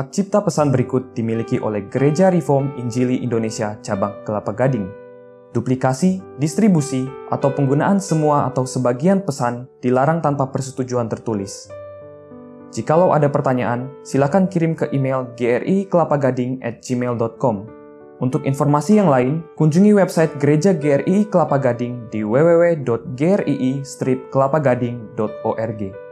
hak cipta pesan berikut dimiliki oleh Gereja Reform Injili Indonesia Cabang Kelapa Gading. Duplikasi, distribusi, atau penggunaan semua atau sebagian pesan dilarang tanpa persetujuan tertulis. Jikalau ada pertanyaan, silakan kirim ke email gri-kelapa-gading at gmail.com. Untuk informasi yang lain, kunjungi website Gereja GRI Kelapa Gading di www.grii-kelapagading.org.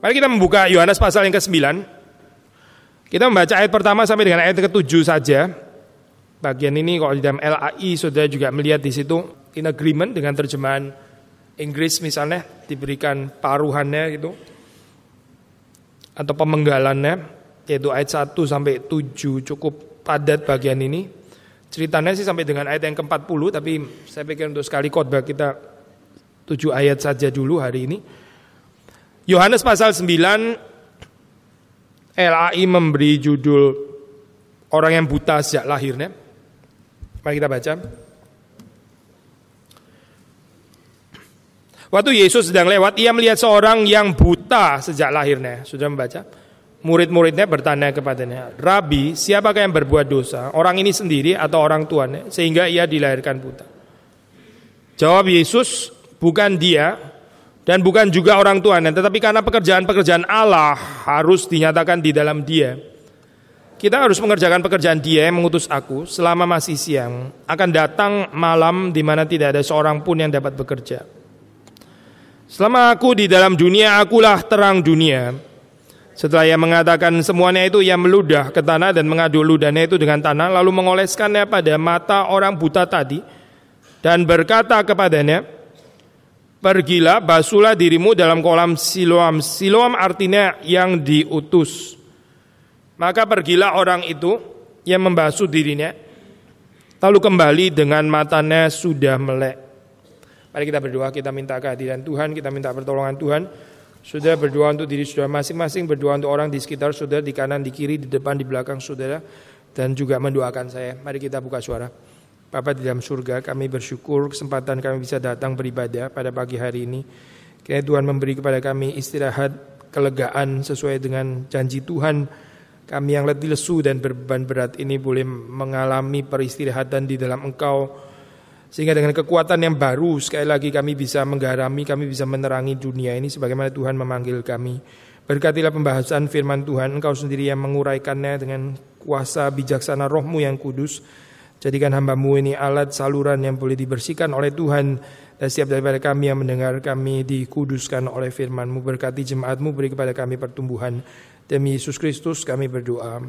Mari kita membuka Yohanes pasal yang ke-9. Kita membaca ayat pertama sampai dengan ayat ke-7 saja. Bagian ini kalau di dalam LAI saudara juga melihat di situ in agreement dengan terjemahan Inggris misalnya diberikan paruhannya gitu atau pemenggalannya yaitu ayat 1 sampai 7 cukup padat bagian ini. Ceritanya sih sampai dengan ayat yang ke-40 tapi saya pikir untuk sekali khotbah kita 7 ayat saja dulu hari ini. Yohanes pasal 9 LAI memberi judul orang yang buta sejak lahirnya. Mari kita baca. Waktu Yesus sedang lewat, ia melihat seorang yang buta sejak lahirnya. Sudah membaca? Murid-muridnya bertanya kepadanya, Rabi, siapakah yang berbuat dosa? Orang ini sendiri atau orang tuanya? Sehingga ia dilahirkan buta. Jawab Yesus, bukan dia, dan bukan juga orang tuanya, tetapi karena pekerjaan-pekerjaan Allah harus dinyatakan di dalam dia. Kita harus mengerjakan pekerjaan dia yang mengutus aku selama masih siang. Akan datang malam di mana tidak ada seorang pun yang dapat bekerja. Selama aku di dalam dunia, akulah terang dunia. Setelah ia mengatakan semuanya itu, ia meludah ke tanah dan mengaduk ludahnya itu dengan tanah, lalu mengoleskannya pada mata orang buta tadi, dan berkata kepadanya, Pergilah, basuhlah dirimu dalam kolam Siloam. Siloam artinya yang diutus. Maka pergilah orang itu yang membasuh dirinya, lalu kembali dengan matanya sudah melek. Mari kita berdoa, kita minta kehadiran Tuhan, kita minta pertolongan Tuhan. Sudah berdoa untuk diri saudara masing-masing, berdoa untuk orang di sekitar saudara, di kanan, di kiri, di depan, di belakang saudara, dan juga mendoakan saya. Mari kita buka suara. Bapak di dalam surga, kami bersyukur kesempatan kami bisa datang beribadah pada pagi hari ini. Kiranya Tuhan memberi kepada kami istirahat, kelegaan sesuai dengan janji Tuhan. Kami yang letih lesu dan berbeban berat ini boleh mengalami peristirahatan di dalam Engkau. Sehingga dengan kekuatan yang baru sekali lagi kami bisa menggarami, kami bisa menerangi dunia ini sebagaimana Tuhan memanggil kami. Berkatilah pembahasan firman Tuhan, Engkau sendiri yang menguraikannya dengan kuasa bijaksana rohmu yang kudus. Jadikan hambamu ini alat saluran yang boleh dibersihkan oleh Tuhan. Dan setiap daripada kami yang mendengar kami dikuduskan oleh firmanmu. Berkati jemaatmu beri kepada kami pertumbuhan. Demi Yesus Kristus kami berdoa.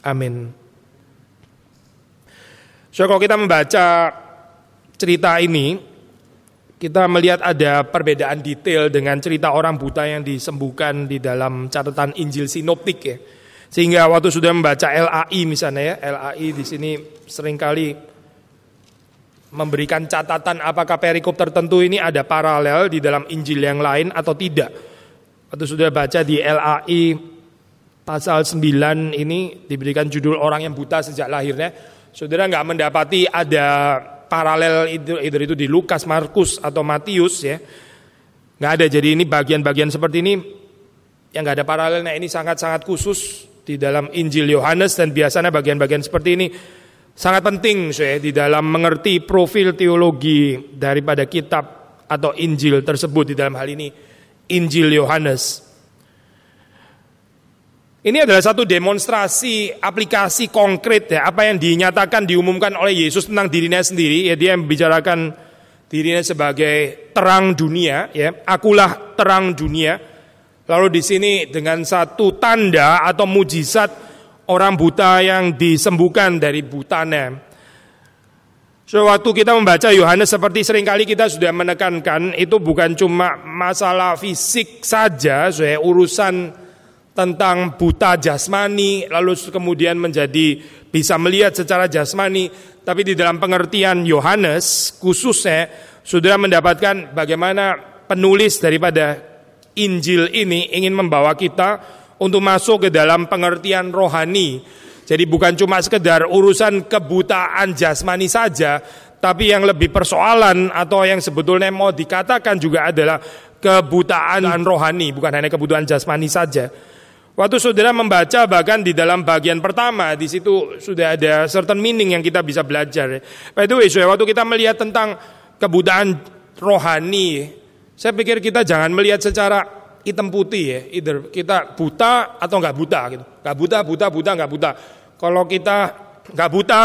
Amin. So kalau kita membaca cerita ini kita melihat ada perbedaan detail dengan cerita orang buta yang disembuhkan di dalam catatan Injil sinoptik ya sehingga waktu sudah membaca LAI misalnya ya, LAI di sini sering kali memberikan catatan apakah perikop tertentu ini ada paralel di dalam Injil yang lain atau tidak. Waktu sudah baca di LAI pasal 9 ini diberikan judul orang yang buta sejak lahirnya. Saudara nggak mendapati ada paralel itu, itu, di Lukas, Markus atau Matius ya. Nggak ada. Jadi ini bagian-bagian seperti ini yang nggak ada paralelnya ini sangat-sangat khusus di dalam Injil Yohanes dan biasanya bagian-bagian seperti ini sangat penting saya di dalam mengerti profil teologi daripada kitab atau Injil tersebut di dalam hal ini Injil Yohanes. Ini adalah satu demonstrasi aplikasi konkret ya apa yang dinyatakan diumumkan oleh Yesus tentang dirinya sendiri ya dia membicarakan dirinya sebagai terang dunia ya akulah terang dunia Lalu di sini dengan satu tanda atau mujizat orang buta yang disembuhkan dari butanya. So, waktu kita membaca Yohanes seperti sering kali kita sudah menekankan itu bukan cuma masalah fisik saja, so urusan tentang buta jasmani lalu kemudian menjadi bisa melihat secara jasmani, tapi di dalam pengertian Yohanes khususnya sudah mendapatkan bagaimana penulis daripada Injil ini ingin membawa kita untuk masuk ke dalam pengertian rohani. Jadi bukan cuma sekedar urusan kebutaan jasmani saja, Tapi yang lebih persoalan atau yang sebetulnya mau dikatakan juga adalah kebutaan rohani, bukan hanya kebutuhan jasmani saja. Waktu saudara membaca bahkan di dalam bagian pertama di situ sudah ada certain meaning yang kita bisa belajar. By the way, waktu kita melihat tentang kebutaan rohani, saya pikir kita jangan melihat secara hitam putih ya, either kita buta atau nggak buta gitu. Nggak buta, buta, buta, nggak buta. Kalau kita nggak buta,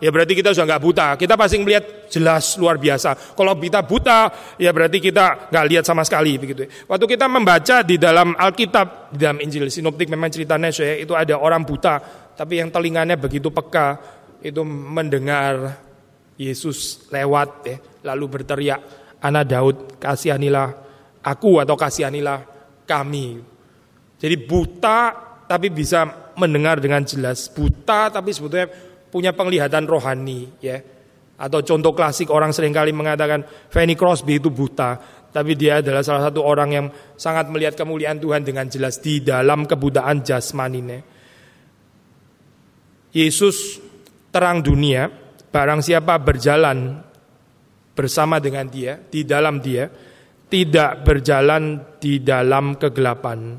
ya berarti kita sudah nggak buta. Kita pasti melihat jelas luar biasa. Kalau kita buta, ya berarti kita nggak lihat sama sekali begitu. Waktu kita membaca di dalam Alkitab, di dalam Injil Sinoptik memang ceritanya saya itu ada orang buta, tapi yang telinganya begitu peka itu mendengar Yesus lewat ya, lalu berteriak, "Anak Daud, kasihanilah aku atau kasihanilah kami." Jadi buta tapi bisa mendengar dengan jelas. Buta tapi sebetulnya punya penglihatan rohani ya. Atau contoh klasik orang sering kali mengatakan Fanny Crosby itu buta, tapi dia adalah salah satu orang yang sangat melihat kemuliaan Tuhan dengan jelas di dalam kebutaan jasmaninya. Yesus terang dunia, barang siapa berjalan bersama dengan dia, di dalam dia, tidak berjalan di dalam kegelapan.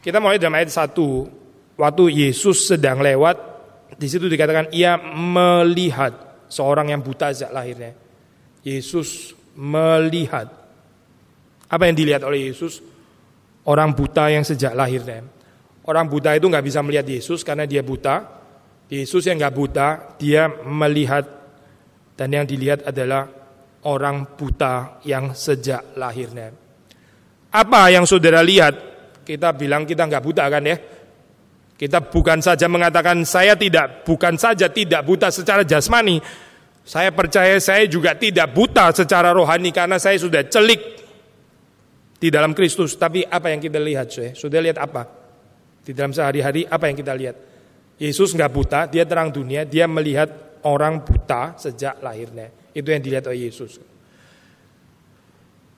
Kita mulai dalam ayat 1, waktu Yesus sedang lewat di situ dikatakan ia melihat seorang yang buta sejak lahirnya. Yesus melihat. Apa yang dilihat oleh Yesus? Orang buta yang sejak lahirnya. Orang buta itu nggak bisa melihat Yesus karena dia buta. Yesus yang nggak buta, dia melihat dan yang dilihat adalah orang buta yang sejak lahirnya. Apa yang saudara lihat? Kita bilang kita nggak buta kan ya? Kita bukan saja mengatakan saya tidak, bukan saja tidak buta secara jasmani. Saya percaya saya juga tidak buta secara rohani karena saya sudah celik di dalam Kristus. Tapi apa yang kita lihat, sudah lihat apa? Di dalam sehari-hari apa yang kita lihat? Yesus nggak buta, dia terang dunia, dia melihat orang buta sejak lahirnya. Itu yang dilihat oleh Yesus.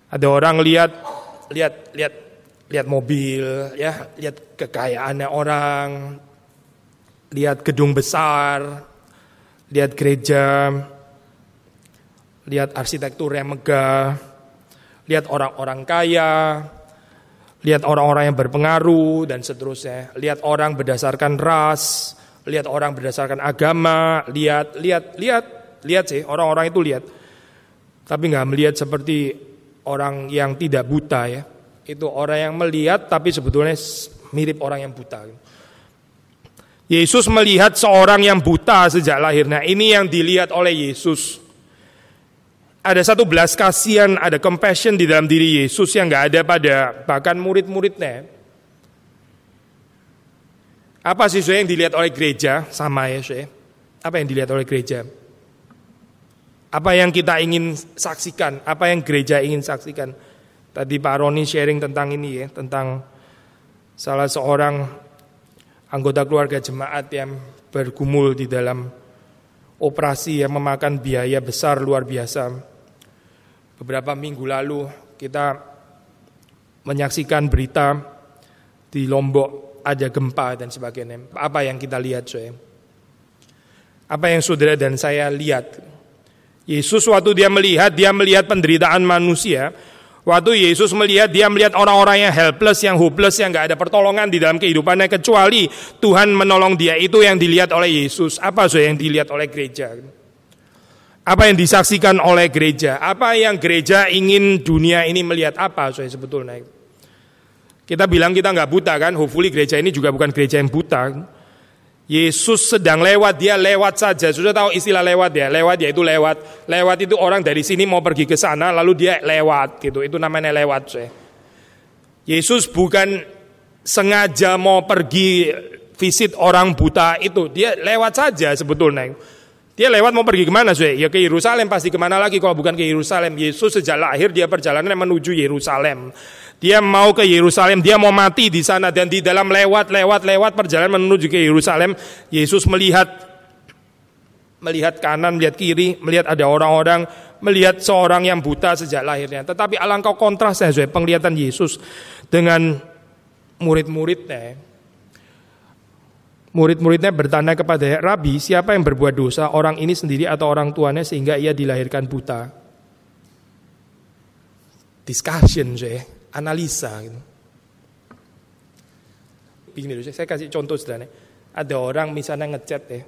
Ada orang lihat, lihat, lihat lihat mobil, ya, lihat kekayaannya orang, lihat gedung besar, lihat gereja, lihat arsitektur yang megah, lihat orang-orang kaya, lihat orang-orang yang berpengaruh dan seterusnya, lihat orang berdasarkan ras, lihat orang berdasarkan agama, lihat, lihat, lihat, lihat sih orang-orang itu lihat, tapi nggak melihat seperti orang yang tidak buta ya itu orang yang melihat tapi sebetulnya mirip orang yang buta. Yesus melihat seorang yang buta sejak lahirnya. Ini yang dilihat oleh Yesus. Ada satu belas kasihan, ada compassion di dalam diri Yesus yang nggak ada pada bahkan murid-muridnya. Apa sih yang dilihat oleh gereja sama ya saya? Apa yang dilihat oleh gereja? Apa yang kita ingin saksikan? Apa yang gereja ingin saksikan? Tadi Pak Roni sharing tentang ini ya, tentang salah seorang anggota keluarga jemaat yang bergumul di dalam operasi yang memakan biaya besar luar biasa. Beberapa minggu lalu kita menyaksikan berita di Lombok ada gempa dan sebagainya. Apa yang kita lihat, saya? Apa yang saudara dan saya lihat? Yesus waktu dia melihat, dia melihat penderitaan manusia, Waktu Yesus melihat, dia melihat orang-orang yang helpless, yang hopeless, yang gak ada pertolongan di dalam kehidupannya kecuali Tuhan menolong dia. Itu yang dilihat oleh Yesus. Apa so yang dilihat oleh gereja? Apa yang disaksikan oleh gereja? Apa yang gereja ingin dunia ini melihat apa so sebetulnya? Kita bilang kita nggak buta kan? Hopefully gereja ini juga bukan gereja yang buta. Yesus sedang lewat, dia lewat saja. Sudah tahu istilah lewat ya? Lewat ya itu lewat. Lewat itu orang dari sini mau pergi ke sana, lalu dia lewat gitu. Itu namanya lewat. Saya. Yesus bukan sengaja mau pergi visit orang buta itu. Dia lewat saja sebetulnya. Dia lewat mau pergi ke mana sih? Ya ke Yerusalem pasti ke mana lagi kalau bukan ke Yerusalem. Yesus sejak lahir dia perjalanan menuju Yerusalem. Dia mau ke Yerusalem, dia mau mati di sana dan di dalam lewat lewat lewat perjalanan menuju ke Yerusalem, Yesus melihat melihat kanan, melihat kiri, melihat ada orang-orang, melihat seorang yang buta sejak lahirnya. Tetapi alangkah kontrasnya saya penglihatan Yesus dengan murid-muridnya. Murid-muridnya bertanya kepada Rabi, siapa yang berbuat dosa, orang ini sendiri atau orang tuanya sehingga ia dilahirkan buta? Discussion, saya, analisa. Gitu. Begini, saya kasih contoh sederhana. Ada orang misalnya ngecat ya,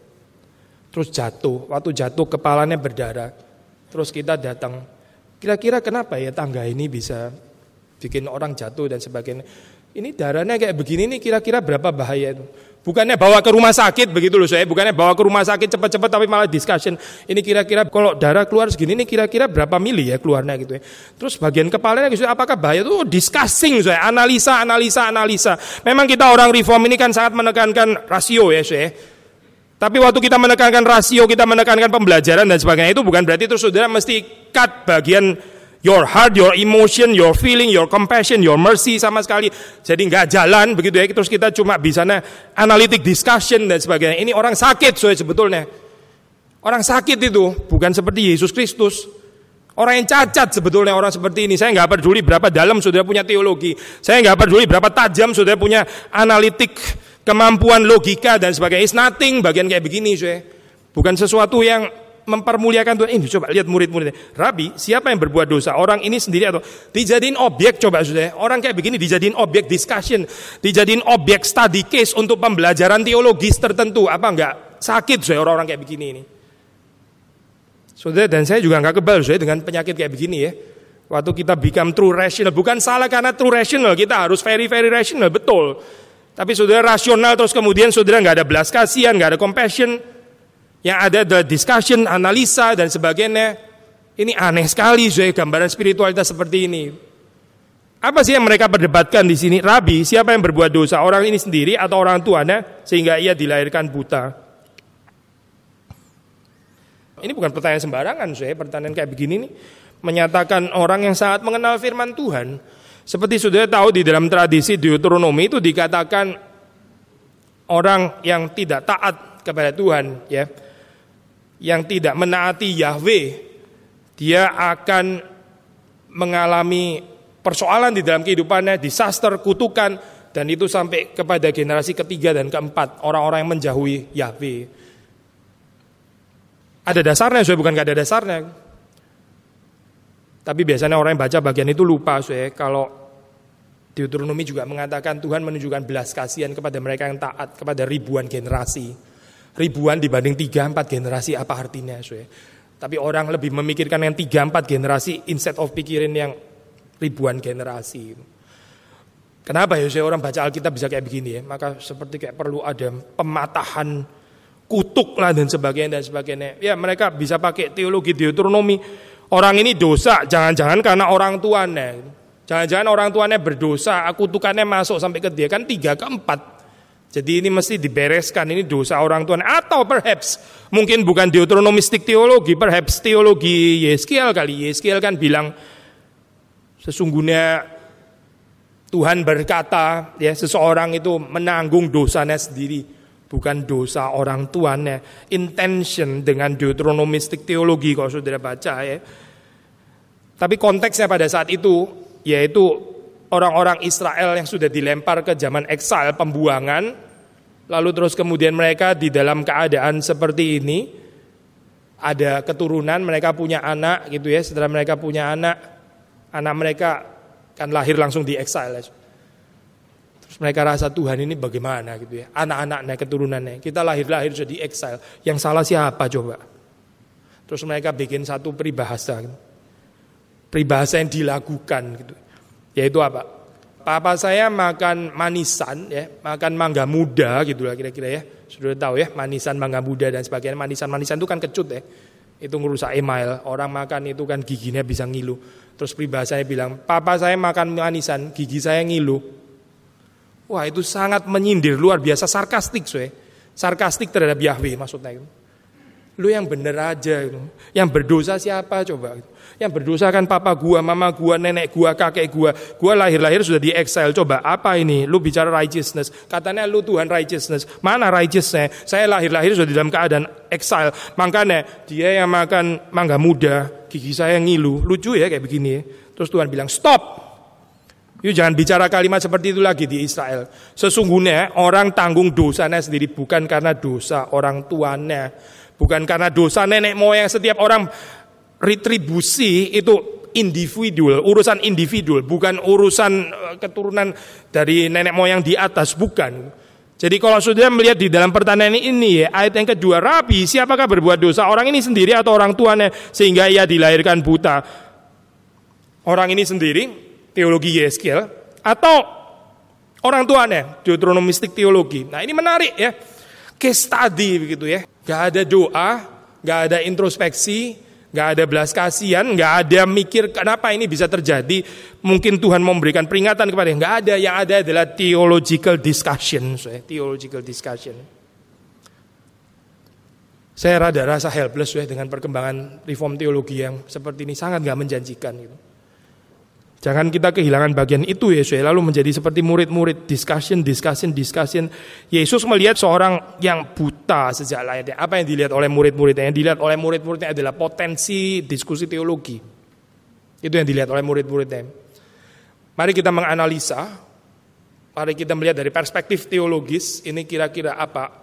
terus jatuh, waktu jatuh kepalanya berdarah, terus kita datang, kira-kira kenapa ya tangga ini bisa bikin orang jatuh dan sebagainya. Ini darahnya kayak begini nih kira-kira berapa bahaya itu. Bukannya bawa ke rumah sakit begitu loh saya, bukannya bawa ke rumah sakit cepat-cepat tapi malah discussion. Ini kira-kira kalau darah keluar segini ini kira-kira berapa mili ya keluarnya gitu ya. Terus bagian kepalanya gitu apakah bahaya itu oh, discussing saya, analisa, analisa, analisa. Memang kita orang reform ini kan sangat menekankan rasio ya saya. Tapi waktu kita menekankan rasio, kita menekankan pembelajaran dan sebagainya itu bukan berarti terus saudara mesti cut bagian Your heart, your emotion, your feeling, your compassion, your mercy sama sekali. Jadi nggak jalan begitu ya. Terus kita cuma bisanya analytic discussion dan sebagainya. Ini orang sakit so sebetulnya. Orang sakit itu bukan seperti Yesus Kristus. Orang yang cacat sebetulnya orang seperti ini. Saya nggak peduli berapa dalam sudah punya teologi. Saya nggak peduli berapa tajam sudah punya analitik, kemampuan logika dan sebagainya. It's nothing bagian kayak begini. So Bukan sesuatu yang mempermuliakan Tuhan. Ini coba lihat murid-muridnya. Rabi, siapa yang berbuat dosa? Orang ini sendiri atau dijadiin objek coba sudah. Orang kayak begini dijadiin objek discussion, dijadiin objek study case untuk pembelajaran teologis tertentu. Apa enggak? Sakit saya orang-orang kayak begini ini. Saudara dan saya juga enggak kebal saya dengan penyakit kayak begini ya. Waktu kita become true rational, bukan salah karena true rational, kita harus very very rational, betul. Tapi saudara rasional terus kemudian saudara nggak ada belas kasihan, nggak ada compassion, yang ada adalah discussion, analisa dan sebagainya. Ini aneh sekali saya gambaran spiritualitas seperti ini. Apa sih yang mereka perdebatkan di sini? Rabi, siapa yang berbuat dosa? Orang ini sendiri atau orang tuanya sehingga ia dilahirkan buta? Ini bukan pertanyaan sembarangan, saya pertanyaan kayak begini nih menyatakan orang yang sangat mengenal firman Tuhan. Seperti sudah tahu di dalam tradisi Deuteronomi itu dikatakan orang yang tidak taat kepada Tuhan, ya yang tidak menaati Yahweh, dia akan mengalami persoalan di dalam kehidupannya, disaster, kutukan, dan itu sampai kepada generasi ketiga dan keempat orang-orang yang menjauhi Yahweh. Ada dasarnya, saya bukan gak ada dasarnya. Tapi biasanya orang yang baca bagian itu lupa, saya kalau Deuteronomi juga mengatakan Tuhan menunjukkan belas kasihan kepada mereka yang taat kepada ribuan generasi ribuan dibanding tiga empat generasi apa artinya so Tapi orang lebih memikirkan yang tiga empat generasi instead of pikirin yang ribuan generasi. Kenapa ya saya orang baca Alkitab bisa kayak begini ya? Maka seperti kayak perlu ada pematahan kutuk lah dan sebagainya dan sebagainya. Ya mereka bisa pakai teologi Deuteronomi. Orang ini dosa, jangan-jangan karena orang tuanya. Jangan-jangan orang tuanya berdosa, kutukannya masuk sampai ke dia kan tiga ke empat. Jadi ini mesti dibereskan, ini dosa orang tua. Atau perhaps mungkin bukan deuteronomistik teologi, perhaps teologi Yeskiel kali. Yeskiel kan bilang sesungguhnya Tuhan berkata ya seseorang itu menanggung dosanya sendiri bukan dosa orang tuanya intention dengan deuteronomistik teologi kalau saudara baca ya tapi konteksnya pada saat itu yaitu orang-orang Israel yang sudah dilempar ke zaman eksil pembuangan lalu terus kemudian mereka di dalam keadaan seperti ini ada keturunan mereka punya anak gitu ya setelah mereka punya anak anak mereka kan lahir langsung di eksil terus mereka rasa Tuhan ini bagaimana? gitu ya anak-anaknya keturunannya. Kita lahir-lahir sudah di eksil yang salah siapa coba? Terus mereka bikin satu peribahasa peribahasa yang dilakukan gitu yaitu apa? Papa saya makan manisan ya, makan mangga muda gitu lah kira-kira ya. Sudah tahu ya, manisan mangga muda dan sebagainya. Manisan-manisan itu kan kecut ya. Itu ngerusak email. Orang makan itu kan giginya bisa ngilu. Terus peribahasanya bilang, "Papa saya makan manisan, gigi saya ngilu." Wah, itu sangat menyindir luar biasa sarkastik, so ya. Sarkastik terhadap Yahweh maksudnya. Lu yang bener aja itu. Yang berdosa siapa coba? Yang berdosa kan papa gua, mama gua, nenek gua, kakek gua. Gua lahir-lahir sudah di exile. Coba apa ini? Lu bicara righteousness. Katanya lu Tuhan righteousness. Mana righteousness? Saya lahir-lahir sudah di dalam keadaan exile. Makanya dia yang makan mangga muda, gigi saya ngilu. Lucu ya kayak begini ya. Terus Tuhan bilang, "Stop." Yuk jangan bicara kalimat seperti itu lagi di Israel. Sesungguhnya orang tanggung dosanya sendiri bukan karena dosa orang tuanya. Bukan karena dosa nenek moyang setiap orang retribusi itu individual, urusan individual, bukan urusan eh, keturunan dari nenek moyang di atas, bukan. Jadi kalau sudah melihat di dalam pertanyaan ini ya, ayat yang kedua, Rabi, siapakah berbuat dosa? Orang ini sendiri atau orang tuanya sehingga ia dilahirkan buta? Orang ini sendiri teologi Yeskiel atau orang tuanya Deuteronomistik teologi. Nah ini menarik ya, case study begitu ya. Gak ada doa, gak ada introspeksi, gak ada belas kasihan, gak ada mikir kenapa ini bisa terjadi. Mungkin Tuhan memberikan peringatan kepada yang gak ada. Yang ada adalah theological discussion, theological discussion. Saya rada rasa helpless ya dengan perkembangan reform teologi yang seperti ini sangat gak menjanjikan gitu. Jangan kita kehilangan bagian itu Yesus ya, lalu menjadi seperti murid-murid discussion, discussion, discussion. Yesus melihat seorang yang buta sejak lahirnya. Apa yang dilihat oleh murid-muridnya? Yang dilihat oleh murid-muridnya adalah potensi diskusi teologi. Itu yang dilihat oleh murid-muridnya. Mari kita menganalisa, mari kita melihat dari perspektif teologis, ini kira-kira apa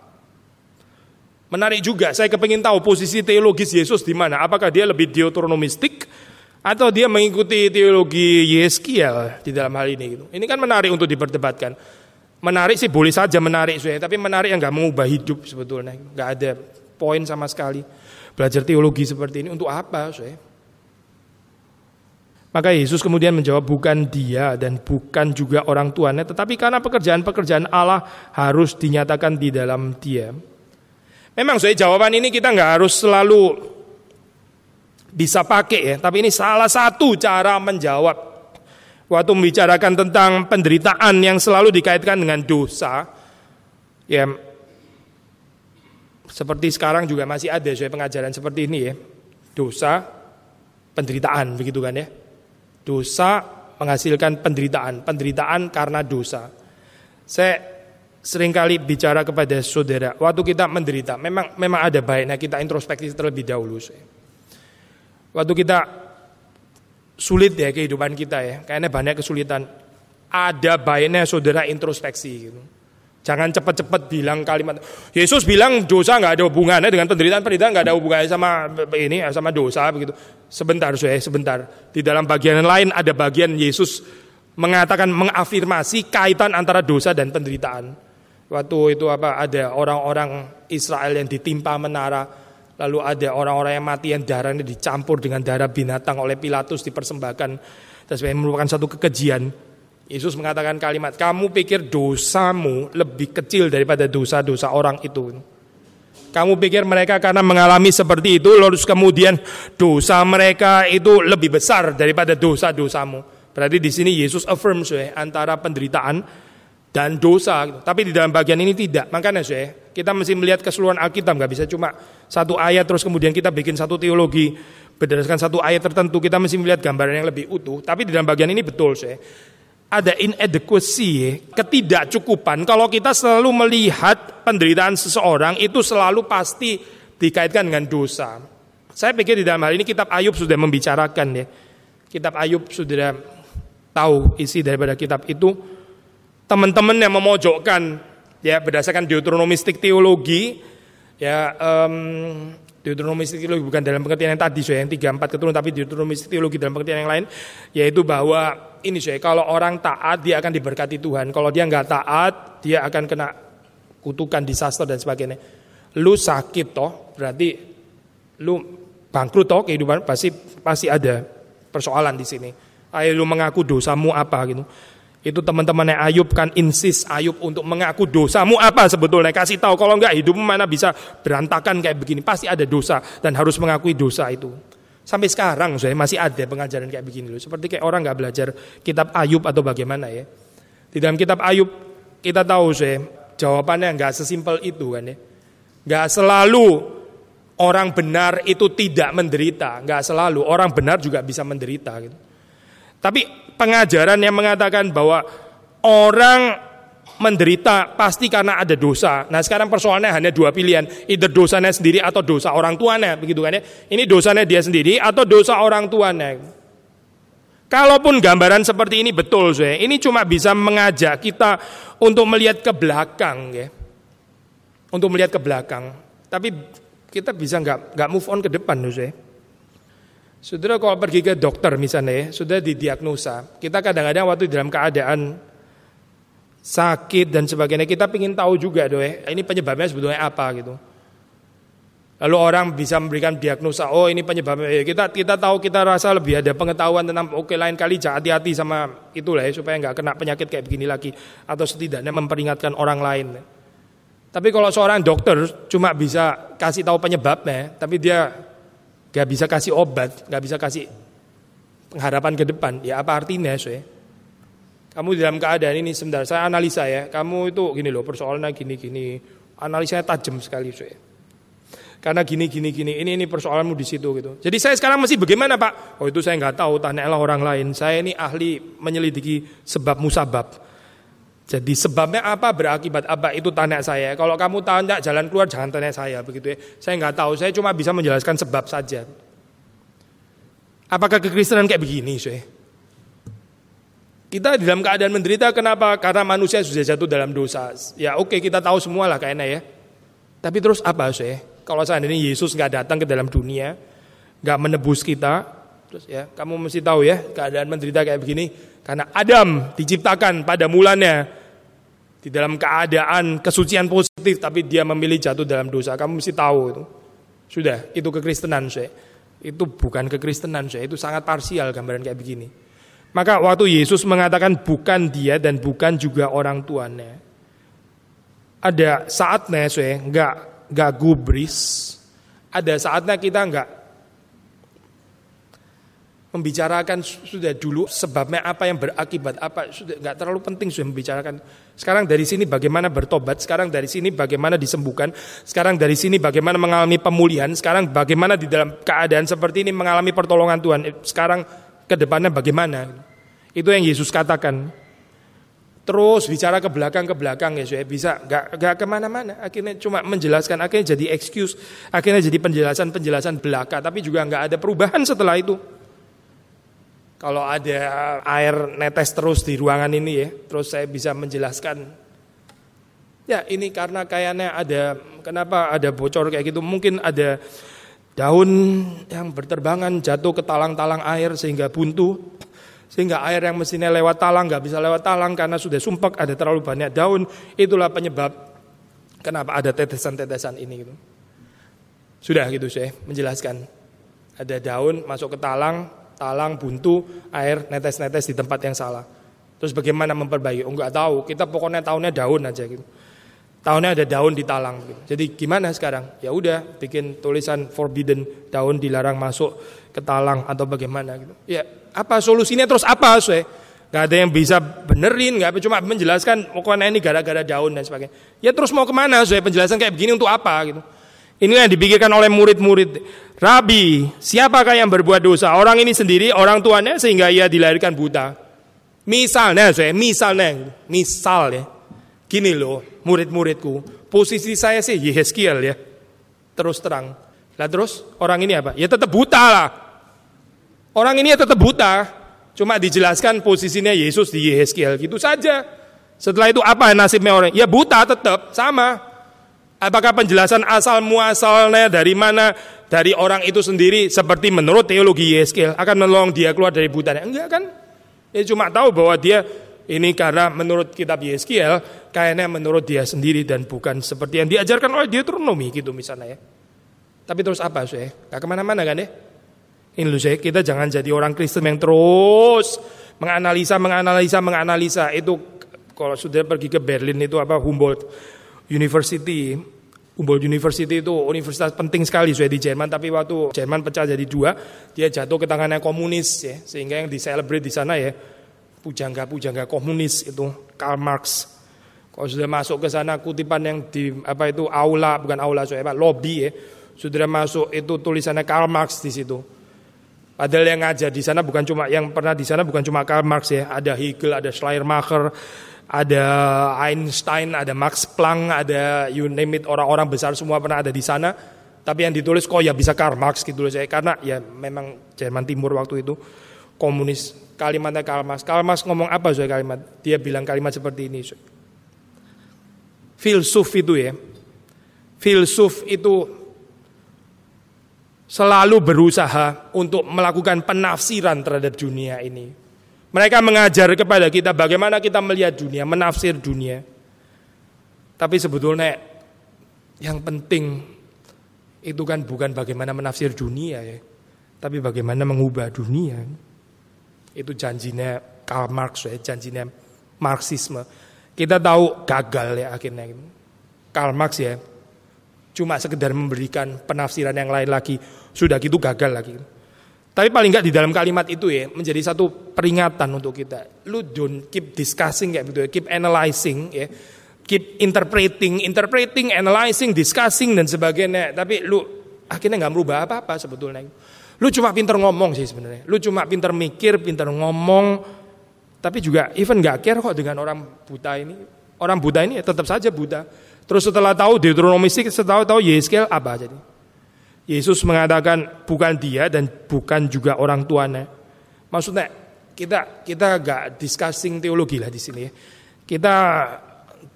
Menarik juga, saya kepingin tahu posisi teologis Yesus di mana. Apakah dia lebih deuteronomistik atau dia mengikuti teologi Yeskiel di dalam hal ini gitu. Ini kan menarik untuk diperdebatkan. Menarik sih boleh saja menarik saya, tapi menarik yang nggak mengubah hidup sebetulnya. Nggak ada poin sama sekali. Belajar teologi seperti ini untuk apa saya? Maka Yesus kemudian menjawab bukan dia dan bukan juga orang tuanya, tetapi karena pekerjaan-pekerjaan Allah harus dinyatakan di dalam dia. Memang saya jawaban ini kita nggak harus selalu bisa pakai ya, tapi ini salah satu cara menjawab. Waktu membicarakan tentang penderitaan yang selalu dikaitkan dengan dosa, ya seperti sekarang juga masih ada saya pengajaran seperti ini ya. Dosa, penderitaan begitu kan ya. Dosa menghasilkan penderitaan, penderitaan karena dosa. Saya sering kali bicara kepada saudara, waktu kita menderita, memang memang ada baiknya kita introspeksi terlebih dahulu. Saya. Waktu kita sulit ya kehidupan kita ya, kayaknya banyak kesulitan. Ada baiknya saudara introspeksi gitu. Jangan cepat-cepat bilang kalimat Yesus bilang dosa nggak ada hubungannya dengan penderitaan penderitaan nggak ada hubungannya sama ini sama dosa begitu. Sebentar saya sebentar. Di dalam bagian lain ada bagian Yesus mengatakan mengafirmasi kaitan antara dosa dan penderitaan. Waktu itu apa ada orang-orang Israel yang ditimpa menara Lalu ada orang-orang yang mati yang darahnya dicampur dengan darah binatang oleh Pilatus dipersembahkan. Dan merupakan satu kekejian. Yesus mengatakan kalimat, kamu pikir dosamu lebih kecil daripada dosa-dosa orang itu. Kamu pikir mereka karena mengalami seperti itu, lalu kemudian dosa mereka itu lebih besar daripada dosa-dosamu. Berarti di sini Yesus affirms ya, antara penderitaan dan dosa. Tapi di dalam bagian ini tidak. Makanya saya kita mesti melihat keseluruhan Alkitab, nggak bisa cuma satu ayat terus kemudian kita bikin satu teologi berdasarkan satu ayat tertentu. Kita mesti melihat gambaran yang lebih utuh. Tapi di dalam bagian ini betul saya ada inadequacy, ketidakcukupan. Kalau kita selalu melihat penderitaan seseorang itu selalu pasti dikaitkan dengan dosa. Saya pikir di dalam hal ini kitab Ayub sudah membicarakan ya. Kitab Ayub sudah tahu isi daripada kitab itu teman-teman yang memojokkan ya berdasarkan deuteronomistik teologi ya um, deuteronomistik teologi bukan dalam pengertian yang tadi so yang tiga empat keturunan tapi deuteronomistik teologi dalam pengertian yang lain yaitu bahwa ini so kalau orang taat dia akan diberkati Tuhan. Kalau dia nggak taat dia akan kena kutukan disaster dan sebagainya. Lu sakit toh berarti lu bangkrut toh kehidupan pasti pasti ada persoalan di sini. Ayo lu mengaku dosamu apa gitu itu teman-temannya Ayub kan insis Ayub untuk mengaku dosamu apa sebetulnya? Kasih tahu kalau enggak hidupmu mana bisa berantakan kayak begini. Pasti ada dosa dan harus mengakui dosa itu. Sampai sekarang saya masih ada pengajaran kayak begini loh. Seperti kayak orang nggak belajar kitab Ayub atau bagaimana ya. Di dalam kitab Ayub kita tahu saya jawabannya nggak sesimpel itu kan ya. Nggak selalu orang benar itu tidak menderita. Nggak selalu orang benar juga bisa menderita gitu tapi pengajaran yang mengatakan bahwa orang menderita pasti karena ada dosa. Nah sekarang persoalannya hanya dua pilihan, either dosanya sendiri atau dosa orang tuanya, begitu kan ya? Ini dosanya dia sendiri atau dosa orang tuanya. Kalaupun gambaran seperti ini betul, saya ini cuma bisa mengajak kita untuk melihat ke belakang, ya. Untuk melihat ke belakang. Tapi kita bisa nggak nggak move on ke depan, saya. Saudara kalau pergi ke dokter misalnya, ya, sudah didiagnosa. Kita kadang-kadang waktu dalam keadaan sakit dan sebagainya, kita ingin tahu juga, doh, ya, ini penyebabnya sebetulnya apa gitu. Lalu orang bisa memberikan diagnosa, oh ini penyebabnya. Ya, kita kita tahu kita rasa lebih ada pengetahuan tentang oke lain kali hati-hati sama itulah ya supaya nggak kena penyakit kayak begini lagi atau setidaknya memperingatkan orang lain. Tapi kalau seorang dokter cuma bisa kasih tahu penyebabnya, tapi dia nggak bisa kasih obat, nggak bisa kasih pengharapan ke depan, ya apa artinya so ya? Kamu dalam keadaan ini sebentar, saya analisa ya, kamu itu gini loh persoalannya gini gini, analisanya tajam sekali so ya karena gini gini gini ini ini persoalanmu di situ gitu. Jadi saya sekarang masih bagaimana pak? Oh itu saya nggak tahu, tanyalah orang lain. Saya ini ahli menyelidiki sebab musabab. Jadi sebabnya apa berakibat apa itu tanya saya. Kalau kamu tanya jalan keluar jangan tanya saya begitu ya. Saya nggak tahu, saya cuma bisa menjelaskan sebab saja. Apakah kekristenan kayak begini, saya? Kita dalam keadaan menderita kenapa? Karena manusia sudah jatuh dalam dosa. Ya oke kita tahu semua lah kayaknya ya. Tapi terus apa, saya? Kalau seandainya Yesus nggak datang ke dalam dunia, nggak menebus kita, terus ya kamu mesti tahu ya keadaan menderita kayak begini karena Adam diciptakan pada mulanya di dalam keadaan kesucian positif, tapi dia memilih jatuh dalam dosa. Kamu mesti tahu itu. Sudah, itu kekristenan saya. Itu bukan kekristenan saya, itu sangat parsial gambaran kayak begini. Maka waktu Yesus mengatakan bukan dia dan bukan juga orang tuanya. Ada saatnya saya nggak nggak gubris, ada saatnya kita nggak membicarakan sudah dulu sebabnya apa yang berakibat apa sudah nggak terlalu penting sudah membicarakan. Sekarang dari sini bagaimana bertobat sekarang dari sini bagaimana disembuhkan sekarang dari sini bagaimana mengalami pemulihan sekarang bagaimana di dalam keadaan seperti ini mengalami pertolongan Tuhan sekarang ke depannya bagaimana? Itu yang Yesus katakan. Terus bicara ke belakang ke belakang ya saya bisa nggak nggak ke mana-mana. Akhirnya cuma menjelaskan akhirnya jadi excuse akhirnya jadi penjelasan penjelasan belaka tapi juga nggak ada perubahan setelah itu kalau ada air netes terus di ruangan ini ya terus saya bisa menjelaskan ya ini karena kayaknya ada kenapa ada bocor kayak gitu mungkin ada daun yang berterbangan jatuh ke talang-talang air sehingga buntu sehingga air yang mestinya lewat talang nggak bisa lewat talang karena sudah sumpek ada terlalu banyak daun. Itulah penyebab kenapa ada tetesan-tetesan ini gitu. Sudah gitu saya menjelaskan. Ada daun masuk ke talang, talang buntu, air netes-netes di tempat yang salah. Terus bagaimana memperbaiki? Oh nggak tahu. Kita pokoknya tahunnya daun aja gitu. Tahunnya ada daun di talang. Gitu. Jadi gimana sekarang? Ya udah bikin tulisan forbidden daun dilarang masuk ke talang atau bagaimana gitu. Ya apa solusinya terus apa saya? Gak ada yang bisa benerin, gak cuma menjelaskan pokoknya ini gara-gara daun dan sebagainya. Ya terus mau ke mana saya penjelasan kayak begini untuk apa gitu. Ini yang dipikirkan oleh murid-murid. Rabi, siapakah yang berbuat dosa? Orang ini sendiri, orang tuanya sehingga ia dilahirkan buta. Misalnya saya, misalnya, misal ya. Gini loh, murid-muridku. Posisi saya sih Yeskiel ya. Terus terang. Lah terus orang ini apa? Ya tetap buta lah. Orang ini ya tetap buta, cuma dijelaskan posisinya Yesus di Yeskiel gitu saja. Setelah itu apa nasibnya orang? Ya buta tetap sama. Apakah penjelasan asal muasalnya dari mana? Dari orang itu sendiri seperti menurut teologi Yeskiel akan menolong dia keluar dari butanya? Enggak kan? Ya cuma tahu bahwa dia ini karena menurut kitab Yeskiel kayaknya menurut dia sendiri dan bukan seperti yang diajarkan oleh Deuteronomi gitu misalnya ya. Tapi terus apa sih? Gak ke mana-mana kan ya? Ini loh saya, kita jangan jadi orang Kristen yang terus menganalisa, menganalisa, menganalisa. Itu kalau sudah pergi ke Berlin itu apa Humboldt University. Humboldt University itu universitas penting sekali sudah di Jerman, tapi waktu Jerman pecah jadi dua, dia jatuh ke tangannya komunis ya, sehingga yang diselebrate di sana ya pujangga-pujangga komunis itu Karl Marx. Kalau sudah masuk ke sana kutipan yang di apa itu aula bukan aula so apa lobby ya, sudah masuk itu tulisannya Karl Marx di situ. Padahal yang ngajar di sana bukan cuma yang pernah di sana bukan cuma Karl Marx ya, ada Hegel, ada Schleiermacher, ada Einstein, ada Max Planck, ada you name it orang-orang besar semua pernah ada di sana. Tapi yang ditulis kok ya bisa Karl Marx gitu loh saya karena ya memang Jerman Timur waktu itu komunis kalimatnya Karl Marx. Karl Marx ngomong apa soal kalimat? Dia bilang kalimat seperti ini. Filsuf itu ya. Filsuf itu selalu berusaha untuk melakukan penafsiran terhadap dunia ini. Mereka mengajar kepada kita bagaimana kita melihat dunia, menafsir dunia. Tapi sebetulnya yang penting itu kan bukan bagaimana menafsir dunia ya, tapi bagaimana mengubah dunia. Itu janjinya Karl Marx ya, janjinya Marxisme. Kita tahu gagal ya akhirnya. Karl Marx ya, cuma sekedar memberikan penafsiran yang lain lagi, sudah gitu gagal lagi. Tapi paling nggak di dalam kalimat itu ya menjadi satu peringatan untuk kita. Lu don't keep discussing kayak gitu ya, keep analyzing ya, keep interpreting, interpreting, analyzing, discussing dan sebagainya. Tapi lu akhirnya nggak merubah apa-apa sebetulnya. Lu cuma pinter ngomong sih sebenarnya. Lu cuma pinter mikir, pinter ngomong. Tapi juga even gak care kok dengan orang buta ini. Orang buta ini ya tetap saja buta. Terus setelah tahu Deuteronomy 6, setelah tahu Yeskel apa jadi? Yesus mengatakan bukan dia dan bukan juga orang tuanya. Maksudnya kita kita gak discussing teologi lah di sini. Ya. Kita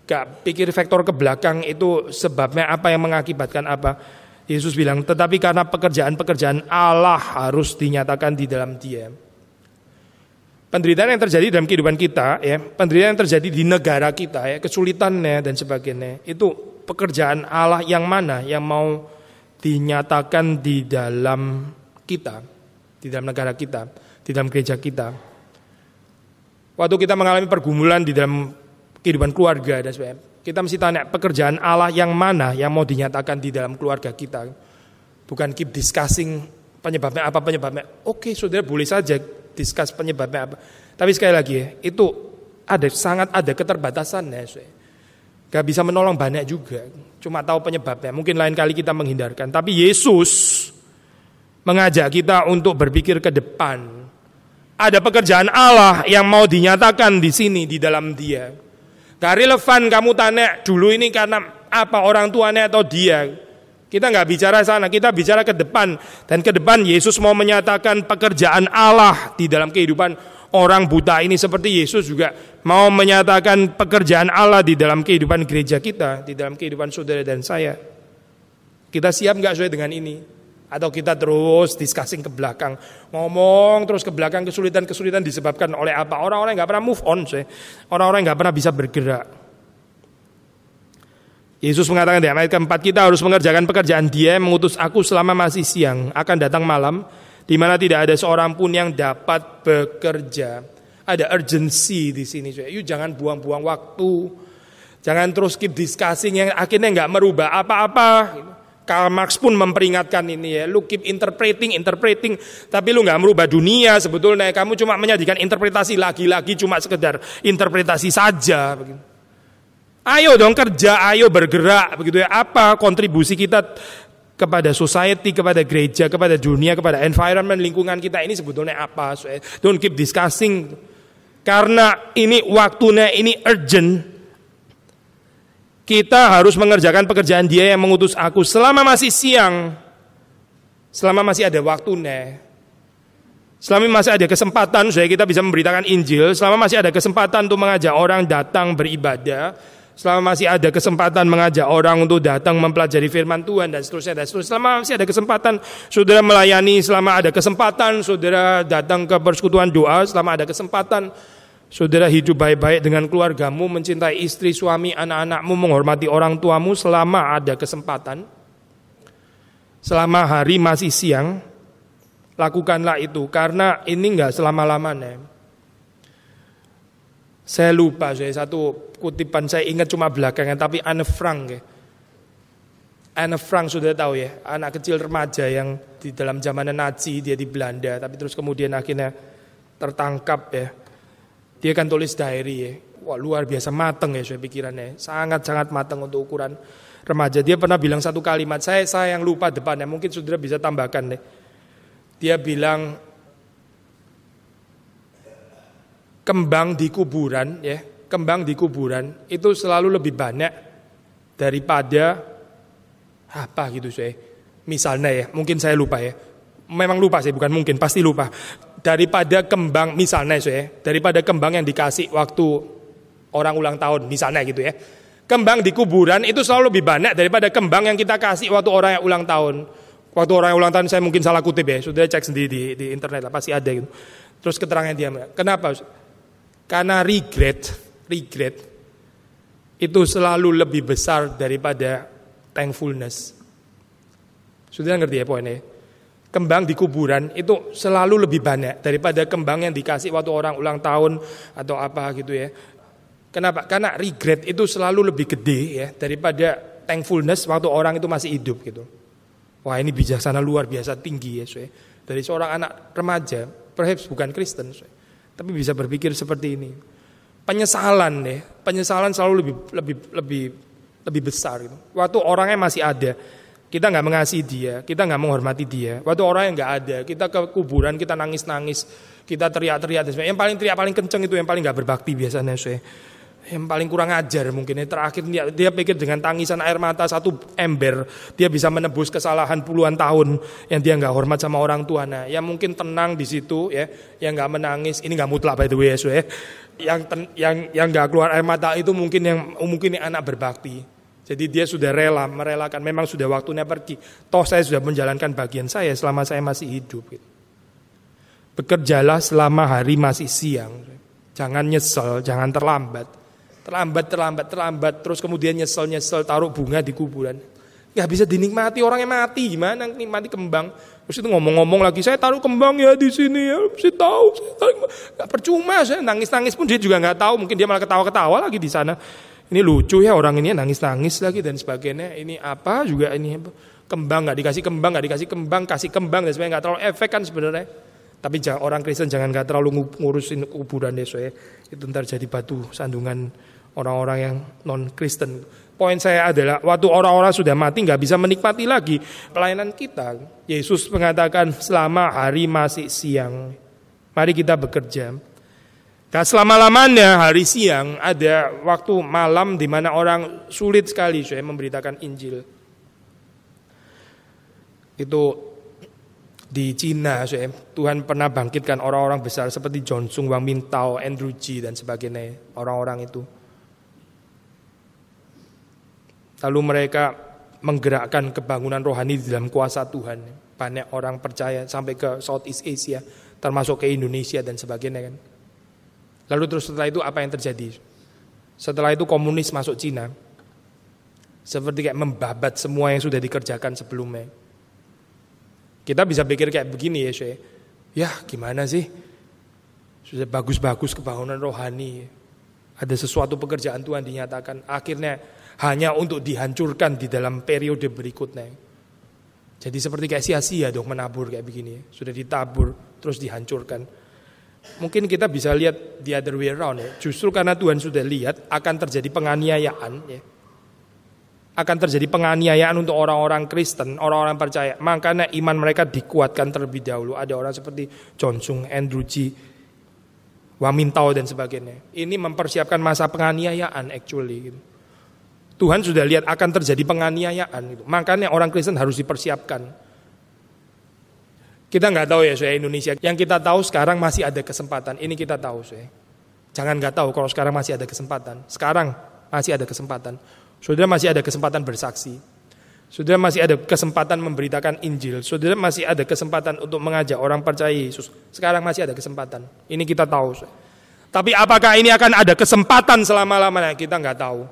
gak pikir faktor ke belakang itu sebabnya apa yang mengakibatkan apa. Yesus bilang, tetapi karena pekerjaan-pekerjaan Allah harus dinyatakan di dalam dia. Penderitaan yang terjadi dalam kehidupan kita, ya, penderitaan yang terjadi di negara kita, ya, kesulitannya dan sebagainya, itu pekerjaan Allah yang mana yang mau dinyatakan di dalam kita, di dalam negara kita, di dalam gereja kita. Waktu kita mengalami pergumulan di dalam kehidupan keluarga dan sebagainya, kita mesti tanya pekerjaan Allah yang mana yang mau dinyatakan di dalam keluarga kita. Bukan keep discussing penyebabnya apa penyebabnya. Oke, saudara boleh saja discuss penyebabnya apa. Tapi sekali lagi ya, itu ada sangat ada keterbatasan ya. Gak bisa menolong banyak juga. Cuma tahu penyebabnya. Mungkin lain kali kita menghindarkan. Tapi Yesus mengajak kita untuk berpikir ke depan. Ada pekerjaan Allah yang mau dinyatakan di sini di dalam Dia. Gak relevan kamu tanya dulu ini karena apa orang tuanya atau dia. Kita nggak bicara sana, kita bicara ke depan. Dan ke depan Yesus mau menyatakan pekerjaan Allah di dalam kehidupan orang buta ini seperti Yesus juga mau menyatakan pekerjaan Allah di dalam kehidupan gereja kita, di dalam kehidupan saudara dan saya. Kita siap nggak sesuai dengan ini? Atau kita terus discussing ke belakang, ngomong terus ke belakang kesulitan-kesulitan disebabkan oleh apa? Orang-orang nggak pernah move on. Orang-orang nggak pernah bisa bergerak. Yesus mengatakan di ayat keempat kita harus mengerjakan pekerjaan Dia mengutus aku selama masih siang akan datang malam di mana tidak ada seorang pun yang dapat bekerja. Ada urgency di sini, cuy. Yuk jangan buang-buang waktu. Jangan terus keep discussing yang akhirnya nggak merubah apa-apa. Karl Marx pun memperingatkan ini ya, lu keep interpreting, interpreting, tapi lu nggak merubah dunia sebetulnya. Kamu cuma menyajikan interpretasi lagi-lagi, cuma sekedar interpretasi saja. Ayo dong kerja, ayo bergerak, begitu ya. Apa kontribusi kita kepada society, kepada gereja, kepada dunia, kepada environment, lingkungan kita ini sebetulnya apa? Don't keep discussing. Karena ini waktunya ini urgent, kita harus mengerjakan pekerjaan dia yang mengutus aku selama masih siang. Selama masih ada waktunya. Selama masih ada kesempatan supaya kita bisa memberitakan Injil, selama masih ada kesempatan untuk mengajak orang datang beribadah, selama masih ada kesempatan mengajak orang untuk datang mempelajari firman Tuhan dan seterusnya dan seterusnya. Selama masih ada kesempatan saudara melayani, selama ada kesempatan saudara datang ke persekutuan doa, selama ada kesempatan Saudara hidup baik-baik dengan keluargamu, mencintai istri, suami, anak-anakmu, menghormati orang tuamu selama ada kesempatan. Selama hari masih siang, lakukanlah itu karena ini enggak selama-lamanya. Saya lupa, saya satu kutipan saya ingat cuma belakangan, tapi Anne Frank ya. Anne Frank sudah tahu ya, anak kecil remaja yang di dalam zaman Nazi dia di Belanda, tapi terus kemudian akhirnya tertangkap ya dia kan tulis diary ya. Wah luar biasa mateng ya saya pikirannya. Sangat-sangat mateng untuk ukuran remaja. Dia pernah bilang satu kalimat. Saya saya yang lupa depannya. Mungkin saudara bisa tambahkan deh. Dia bilang kembang di kuburan ya. Kembang di kuburan itu selalu lebih banyak daripada apa gitu saya. Misalnya ya, mungkin saya lupa ya. Memang lupa sih, bukan mungkin, pasti lupa. daripada kembang misalnya ya, daripada kembang yang dikasih waktu orang ulang tahun misalnya gitu ya. Kembang di kuburan itu selalu lebih banyak daripada kembang yang kita kasih waktu orang yang ulang tahun. Waktu orang yang ulang tahun saya mungkin salah kutip ya, sudah cek sendiri di, di internet lah pasti ada gitu. Terus keterangan dia, kenapa? Karena regret, regret itu selalu lebih besar daripada thankfulness. Sudah ngerti ya poinnya? Kembang di kuburan itu selalu lebih banyak daripada kembang yang dikasih waktu orang ulang tahun atau apa gitu ya. Kenapa? Karena regret itu selalu lebih gede ya daripada thankfulness waktu orang itu masih hidup gitu. Wah ini bijaksana luar biasa tinggi ya. Soe. Dari seorang anak remaja, perhaps bukan Kristen, soe. Tapi bisa berpikir seperti ini. Penyesalan ya, penyesalan selalu lebih lebih lebih lebih besar gitu. Waktu orangnya masih ada, kita nggak mengasihi dia, kita nggak menghormati dia. Waktu orang yang nggak ada, kita ke kuburan, kita nangis-nangis, kita teriak-teriak. Yang paling teriak paling kenceng itu yang paling nggak berbakti biasanya. Soe yang paling kurang ajar mungkin. Ya terakhir dia, dia pikir dengan tangisan air mata satu ember dia bisa menebus kesalahan puluhan tahun yang dia nggak hormat sama orang tua. Nah yang mungkin tenang di situ ya. Yang nggak menangis. Ini nggak mutlak by the way ya ya. Yang ten, yang yang nggak keluar air mata itu mungkin yang mungkin yang anak berbakti. Jadi dia sudah rela merelakan. Memang sudah waktunya pergi. Toh saya sudah menjalankan bagian saya selama saya masih hidup gitu. bekerjalah selama hari masih siang. Jangan nyesel jangan terlambat Terlambat, terlambat, terlambat, terus kemudian nyesel-nyesel taruh bunga di kuburan. Gak bisa dinikmati orangnya mati, gimana nikmati kembang. Terus itu ngomong-ngomong lagi, saya taruh kembang ya di sini ya, saya tahu, saya taruh Gak percuma, saya nangis-nangis pun dia juga gak tahu, mungkin dia malah ketawa-ketawa lagi di sana. Ini lucu ya orang ini nangis-nangis lagi dan sebagainya. Ini apa juga ini kembang gak dikasih kembang, gak dikasih kembang, kasih kembang dan sebagainya gak terlalu efek kan sebenarnya. Tapi orang Kristen jangan gak terlalu ngurusin kuburan deh, soalnya itu ntar jadi batu sandungan orang-orang yang non Kristen. Poin saya adalah waktu orang-orang sudah mati nggak bisa menikmati lagi pelayanan kita. Yesus mengatakan selama hari masih siang, mari kita bekerja. Dan selama-lamanya hari siang ada waktu malam di mana orang sulit sekali saya memberitakan Injil. Itu di Cina, Tuhan pernah bangkitkan orang-orang besar seperti John Sung, Wang Mintao, Andrew G dan sebagainya, orang-orang itu. Lalu mereka menggerakkan kebangunan rohani di dalam kuasa Tuhan. Banyak orang percaya sampai ke Southeast Asia, termasuk ke Indonesia dan sebagainya kan. Lalu terus setelah itu apa yang terjadi? Setelah itu komunis masuk Cina. Seperti kayak membabat semua yang sudah dikerjakan sebelumnya. Kita bisa pikir kayak begini ya, Syekh. Ya, gimana sih? Sudah bagus-bagus kebangunan rohani. Ada sesuatu pekerjaan Tuhan dinyatakan. Akhirnya hanya untuk dihancurkan di dalam periode berikutnya. Jadi seperti kayak sia-sia dong menabur kayak begini. Sudah ditabur terus dihancurkan. Mungkin kita bisa lihat the other way around ya. Justru karena Tuhan sudah lihat akan terjadi penganiayaan ya. Akan terjadi penganiayaan untuk orang-orang Kristen, orang-orang percaya. Makanya iman mereka dikuatkan terlebih dahulu. Ada orang seperti John Sung, Andrew G, Wamintao dan sebagainya. Ini mempersiapkan masa penganiayaan actually gitu. Tuhan sudah lihat akan terjadi penganiayaan. Gitu. Makanya orang Kristen harus dipersiapkan. Kita nggak tahu ya saya Indonesia. Yang kita tahu sekarang masih ada kesempatan. Ini kita tahu saya. Jangan nggak tahu kalau sekarang masih ada kesempatan. Sekarang masih ada kesempatan. Saudara masih ada kesempatan bersaksi. Saudara masih ada kesempatan memberitakan Injil. Saudara masih ada kesempatan untuk mengajak orang percaya Yesus. Sekarang masih ada kesempatan. Ini kita tahu. Tapi apakah ini akan ada kesempatan selama-lamanya? Kita nggak tahu.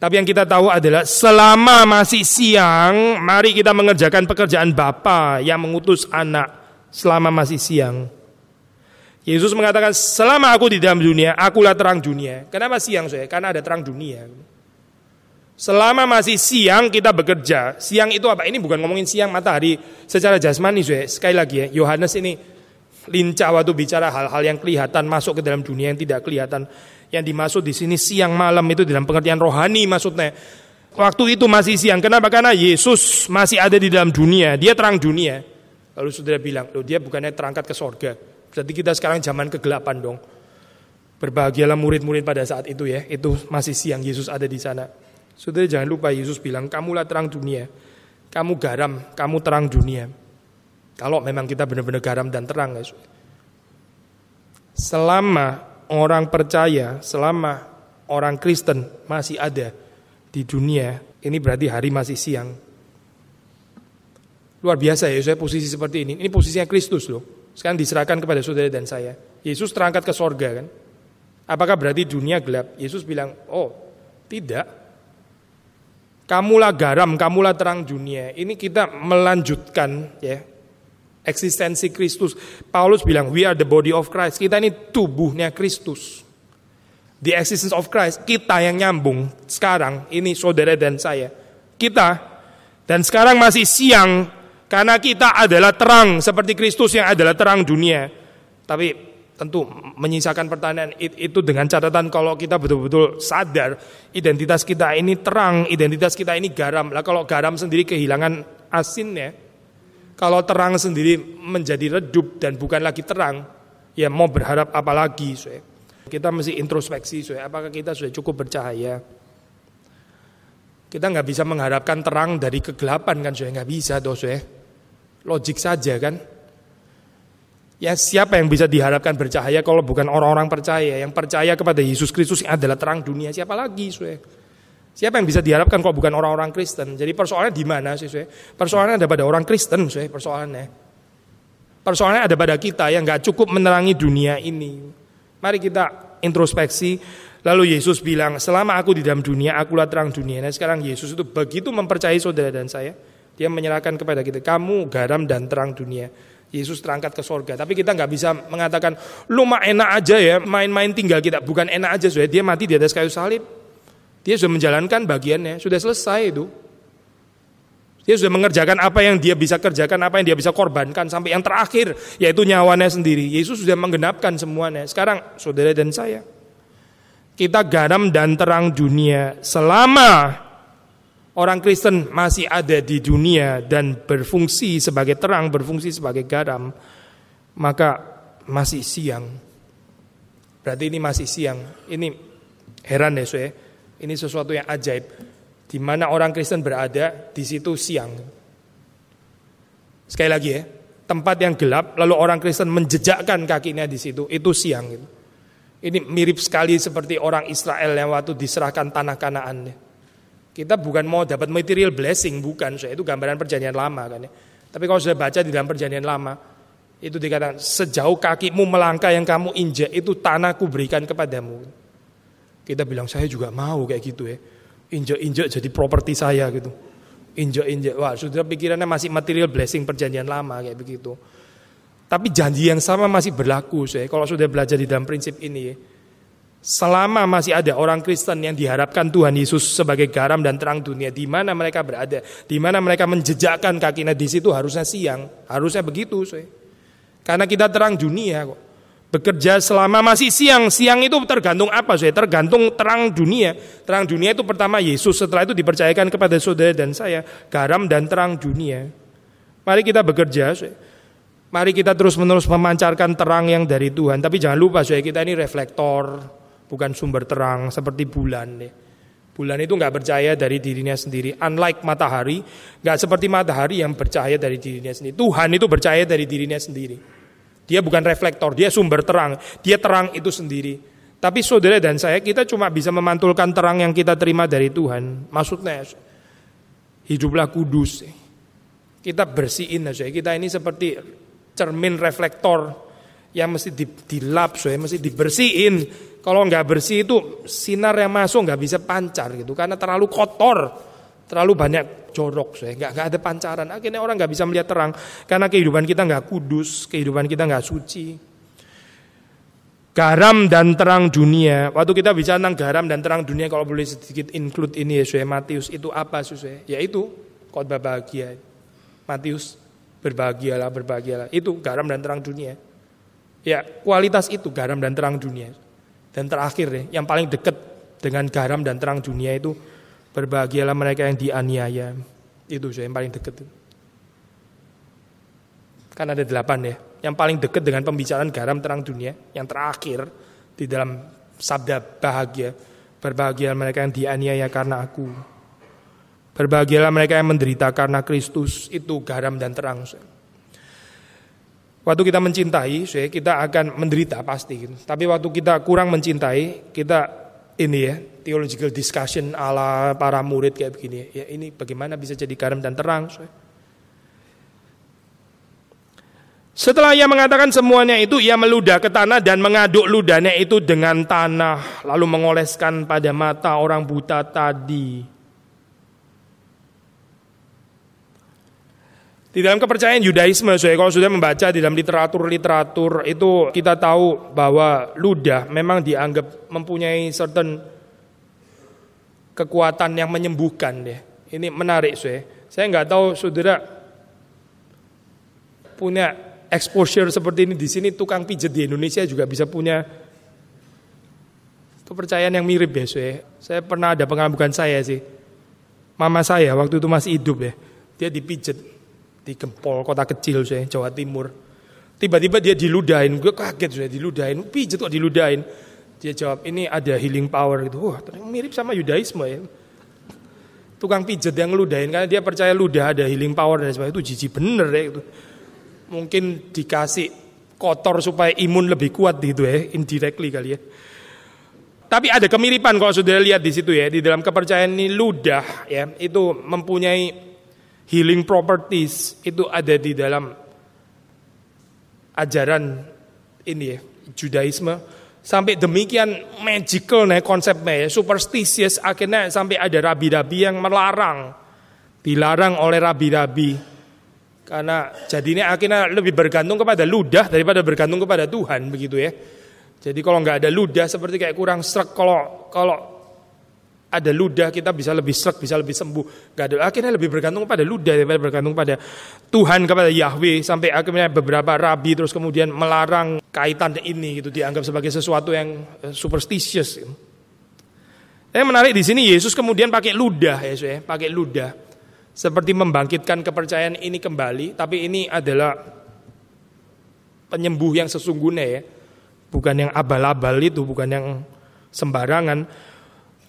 Tapi yang kita tahu adalah selama masih siang, mari kita mengerjakan pekerjaan Bapa yang mengutus anak selama masih siang. Yesus mengatakan, selama aku di dalam dunia, akulah terang dunia. Kenapa siang saya? Karena ada terang dunia. Selama masih siang kita bekerja. Siang itu apa? Ini bukan ngomongin siang matahari secara jasmani saya. Sekali lagi ya, Yohanes ini lincah waktu bicara hal-hal yang kelihatan masuk ke dalam dunia yang tidak kelihatan. Yang dimaksud di sini siang malam itu dalam pengertian rohani maksudnya. Waktu itu masih siang. Kenapa? Karena Yesus masih ada di dalam dunia. Dia terang dunia. Lalu saudara bilang, loh dia bukannya terangkat ke sorga. Berarti kita sekarang zaman kegelapan dong. Berbahagialah murid-murid pada saat itu ya. Itu masih siang Yesus ada di sana. Saudara jangan lupa Yesus bilang, kamulah terang dunia. Kamu garam, kamu terang dunia. Kalau memang kita benar-benar garam dan terang ya. selama orang percaya, selama orang Kristen masih ada di dunia, ini berarti hari masih siang. Luar biasa ya, saya posisi seperti ini. Ini posisinya Kristus loh. Sekarang diserahkan kepada saudara dan saya. Yesus terangkat ke sorga kan. Apakah berarti dunia gelap? Yesus bilang, oh tidak. Kamulah garam, kamulah terang dunia. Ini kita melanjutkan ya eksistensi Kristus. Paulus bilang, we are the body of Christ. Kita ini tubuhnya Kristus. The existence of Christ, kita yang nyambung sekarang, ini saudara dan saya. Kita, dan sekarang masih siang, karena kita adalah terang, seperti Kristus yang adalah terang dunia. Tapi tentu menyisakan pertanyaan itu dengan catatan kalau kita betul-betul sadar identitas kita ini terang, identitas kita ini garam. Lah kalau garam sendiri kehilangan asinnya, kalau terang sendiri menjadi redup dan bukan lagi terang, ya mau berharap apa lagi? Kita mesti introspeksi, apakah kita sudah cukup bercahaya? Kita nggak bisa mengharapkan terang dari kegelapan kan, nggak bisa, doh, logik saja kan. Ya siapa yang bisa diharapkan bercahaya kalau bukan orang-orang percaya yang percaya kepada Yesus Kristus yang adalah terang dunia siapa lagi sue? Siapa yang bisa diharapkan kalau bukan orang-orang Kristen? Jadi persoalannya di mana sih? Persoalannya ada pada orang Kristen sue persoalannya. Persoalannya ada pada kita yang nggak cukup menerangi dunia ini. Mari kita introspeksi. Lalu Yesus bilang, selama aku di dalam dunia, akulah terang dunia. Nah sekarang Yesus itu begitu mempercayai saudara dan saya, dia menyerahkan kepada kita, kamu garam dan terang dunia. Yesus terangkat ke sorga. Tapi kita nggak bisa mengatakan, lu mah enak aja ya, main-main tinggal kita. Bukan enak aja, sudah dia mati di atas kayu salib. Dia sudah menjalankan bagiannya, sudah selesai itu. Dia sudah mengerjakan apa yang dia bisa kerjakan, apa yang dia bisa korbankan sampai yang terakhir, yaitu nyawanya sendiri. Yesus sudah menggenapkan semuanya. Sekarang saudara dan saya, kita garam dan terang dunia selama orang Kristen masih ada di dunia dan berfungsi sebagai terang, berfungsi sebagai garam, maka masih siang. Berarti ini masih siang. Ini heran ya, saya. Ini sesuatu yang ajaib. Di mana orang Kristen berada, di situ siang. Sekali lagi ya, tempat yang gelap, lalu orang Kristen menjejakkan kakinya di situ, itu siang. Ini mirip sekali seperti orang Israel yang waktu diserahkan tanah kanaan. Kita bukan mau dapat material blessing, bukan. So, itu gambaran perjanjian lama kan ya. Tapi kalau sudah baca di dalam perjanjian lama, itu dikatakan sejauh kakimu melangkah yang kamu injak itu tanahku berikan kepadamu. Kita bilang saya juga mau kayak gitu ya. Injak-injak jadi properti saya gitu. Injak-injak, wah sudah pikirannya masih material blessing perjanjian lama kayak begitu. Tapi janji yang sama masih berlaku saya. Kalau sudah belajar di dalam prinsip ini ya. Selama masih ada orang Kristen yang diharapkan Tuhan Yesus sebagai garam dan terang dunia, di mana mereka berada, di mana mereka menjejakkan kakinya di situ harusnya siang, harusnya begitu, saya. Karena kita terang dunia kok. Bekerja selama masih siang, siang itu tergantung apa, saya? Tergantung terang dunia. Terang dunia itu pertama Yesus, setelah itu dipercayakan kepada saudara dan saya, garam dan terang dunia. Mari kita bekerja, saya. Mari kita terus-menerus memancarkan terang yang dari Tuhan. Tapi jangan lupa, saya kita ini reflektor, bukan sumber terang seperti bulan. Bulan itu nggak percaya dari dirinya sendiri. Unlike matahari, nggak seperti matahari yang percaya dari dirinya sendiri. Tuhan itu percaya dari dirinya sendiri. Dia bukan reflektor, dia sumber terang. Dia terang itu sendiri. Tapi saudara dan saya, kita cuma bisa memantulkan terang yang kita terima dari Tuhan. Maksudnya, hiduplah kudus. Kita bersihin aja. Kita ini seperti cermin reflektor yang mesti dilap, so, mesti dibersihin kalau nggak bersih itu sinar yang masuk nggak bisa pancar gitu karena terlalu kotor, terlalu banyak jorok, saya nggak nggak ada pancaran. Akhirnya orang nggak bisa melihat terang karena kehidupan kita nggak kudus, kehidupan kita nggak suci. Garam dan terang dunia. Waktu kita bicara tentang garam dan terang dunia, kalau boleh sedikit include ini ya, Matius itu apa susah? Yaitu khotbah bahagia. Matius berbahagialah, berbahagialah. Itu garam dan terang dunia. Ya, kualitas itu garam dan terang dunia. Dan terakhir ya, yang paling dekat dengan garam dan terang dunia itu berbahagialah mereka yang dianiaya. Itu saya yang paling dekat. Kan ada delapan ya. Yang paling dekat dengan pembicaraan garam terang dunia. Yang terakhir di dalam sabda bahagia. Berbahagialah mereka yang dianiaya karena aku. Berbahagialah mereka yang menderita karena Kristus. Itu garam dan terang. Waktu kita mencintai, kita akan menderita pasti. Gitu. Tapi waktu kita kurang mencintai, kita ini ya theological discussion ala para murid kayak begini. Ya ini bagaimana bisa jadi garam dan terang. Setelah ia mengatakan semuanya itu, ia meludah ke tanah dan mengaduk ludahnya itu dengan tanah, lalu mengoleskan pada mata orang buta tadi. Di dalam kepercayaan Yudaisme, saya kalau sudah membaca di dalam literatur-literatur itu kita tahu bahwa ludah memang dianggap mempunyai certain kekuatan yang menyembuhkan deh. Ini menarik saya. Saya nggak tahu saudara punya exposure seperti ini di sini tukang pijat di Indonesia juga bisa punya kepercayaan yang mirip ya saya. Saya pernah ada pengalaman bukan saya sih. Mama saya waktu itu masih hidup ya. Dia dipijat di Gempol, kota kecil saya, Jawa Timur. Tiba-tiba dia diludahin, gue kaget saya diludahin, pijat kok diludahin. Dia jawab, ini ada healing power gitu. Wah, mirip sama Yudaisme ya. Tukang pijat yang ngeludahin, karena dia percaya ludah ada healing power dan sebagainya. Itu jijik bener ya. Itu. Mungkin dikasih kotor supaya imun lebih kuat gitu ya, indirectly kali ya. Tapi ada kemiripan kalau sudah lihat di situ ya, di dalam kepercayaan ini ludah ya, itu mempunyai healing properties itu ada di dalam ajaran ini ya, Judaisme. Sampai demikian magical nih konsepnya ya, superstitious. Akhirnya sampai ada rabi-rabi yang melarang dilarang oleh rabi-rabi. Karena jadinya akhirnya lebih bergantung kepada ludah daripada bergantung kepada Tuhan begitu ya. Jadi kalau nggak ada ludah seperti kayak kurang serak kalau kalau ada ludah kita bisa lebih serak, bisa lebih sembuh. Gak ada. Akhirnya lebih bergantung pada ludah daripada bergantung pada Tuhan kepada Yahweh sampai akhirnya beberapa rabi terus kemudian melarang kaitan ini gitu dianggap sebagai sesuatu yang eh, superstitious. Yang menarik di sini Yesus kemudian pakai ludah ya, ya, pakai ludah seperti membangkitkan kepercayaan ini kembali, tapi ini adalah penyembuh yang sesungguhnya ya, bukan yang abal-abal itu, bukan yang sembarangan.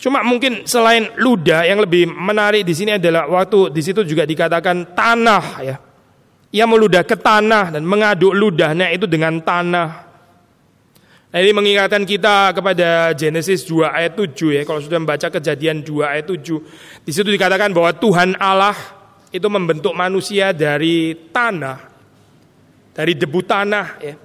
Cuma mungkin selain ludah yang lebih menarik di sini adalah waktu di situ juga dikatakan tanah ya. Ia meludah ke tanah dan mengaduk ludahnya itu dengan tanah. Nah, ini mengingatkan kita kepada Genesis 2 ayat 7 ya. Kalau sudah membaca kejadian 2 ayat 7. Di situ dikatakan bahwa Tuhan Allah itu membentuk manusia dari tanah. Dari debu tanah ya.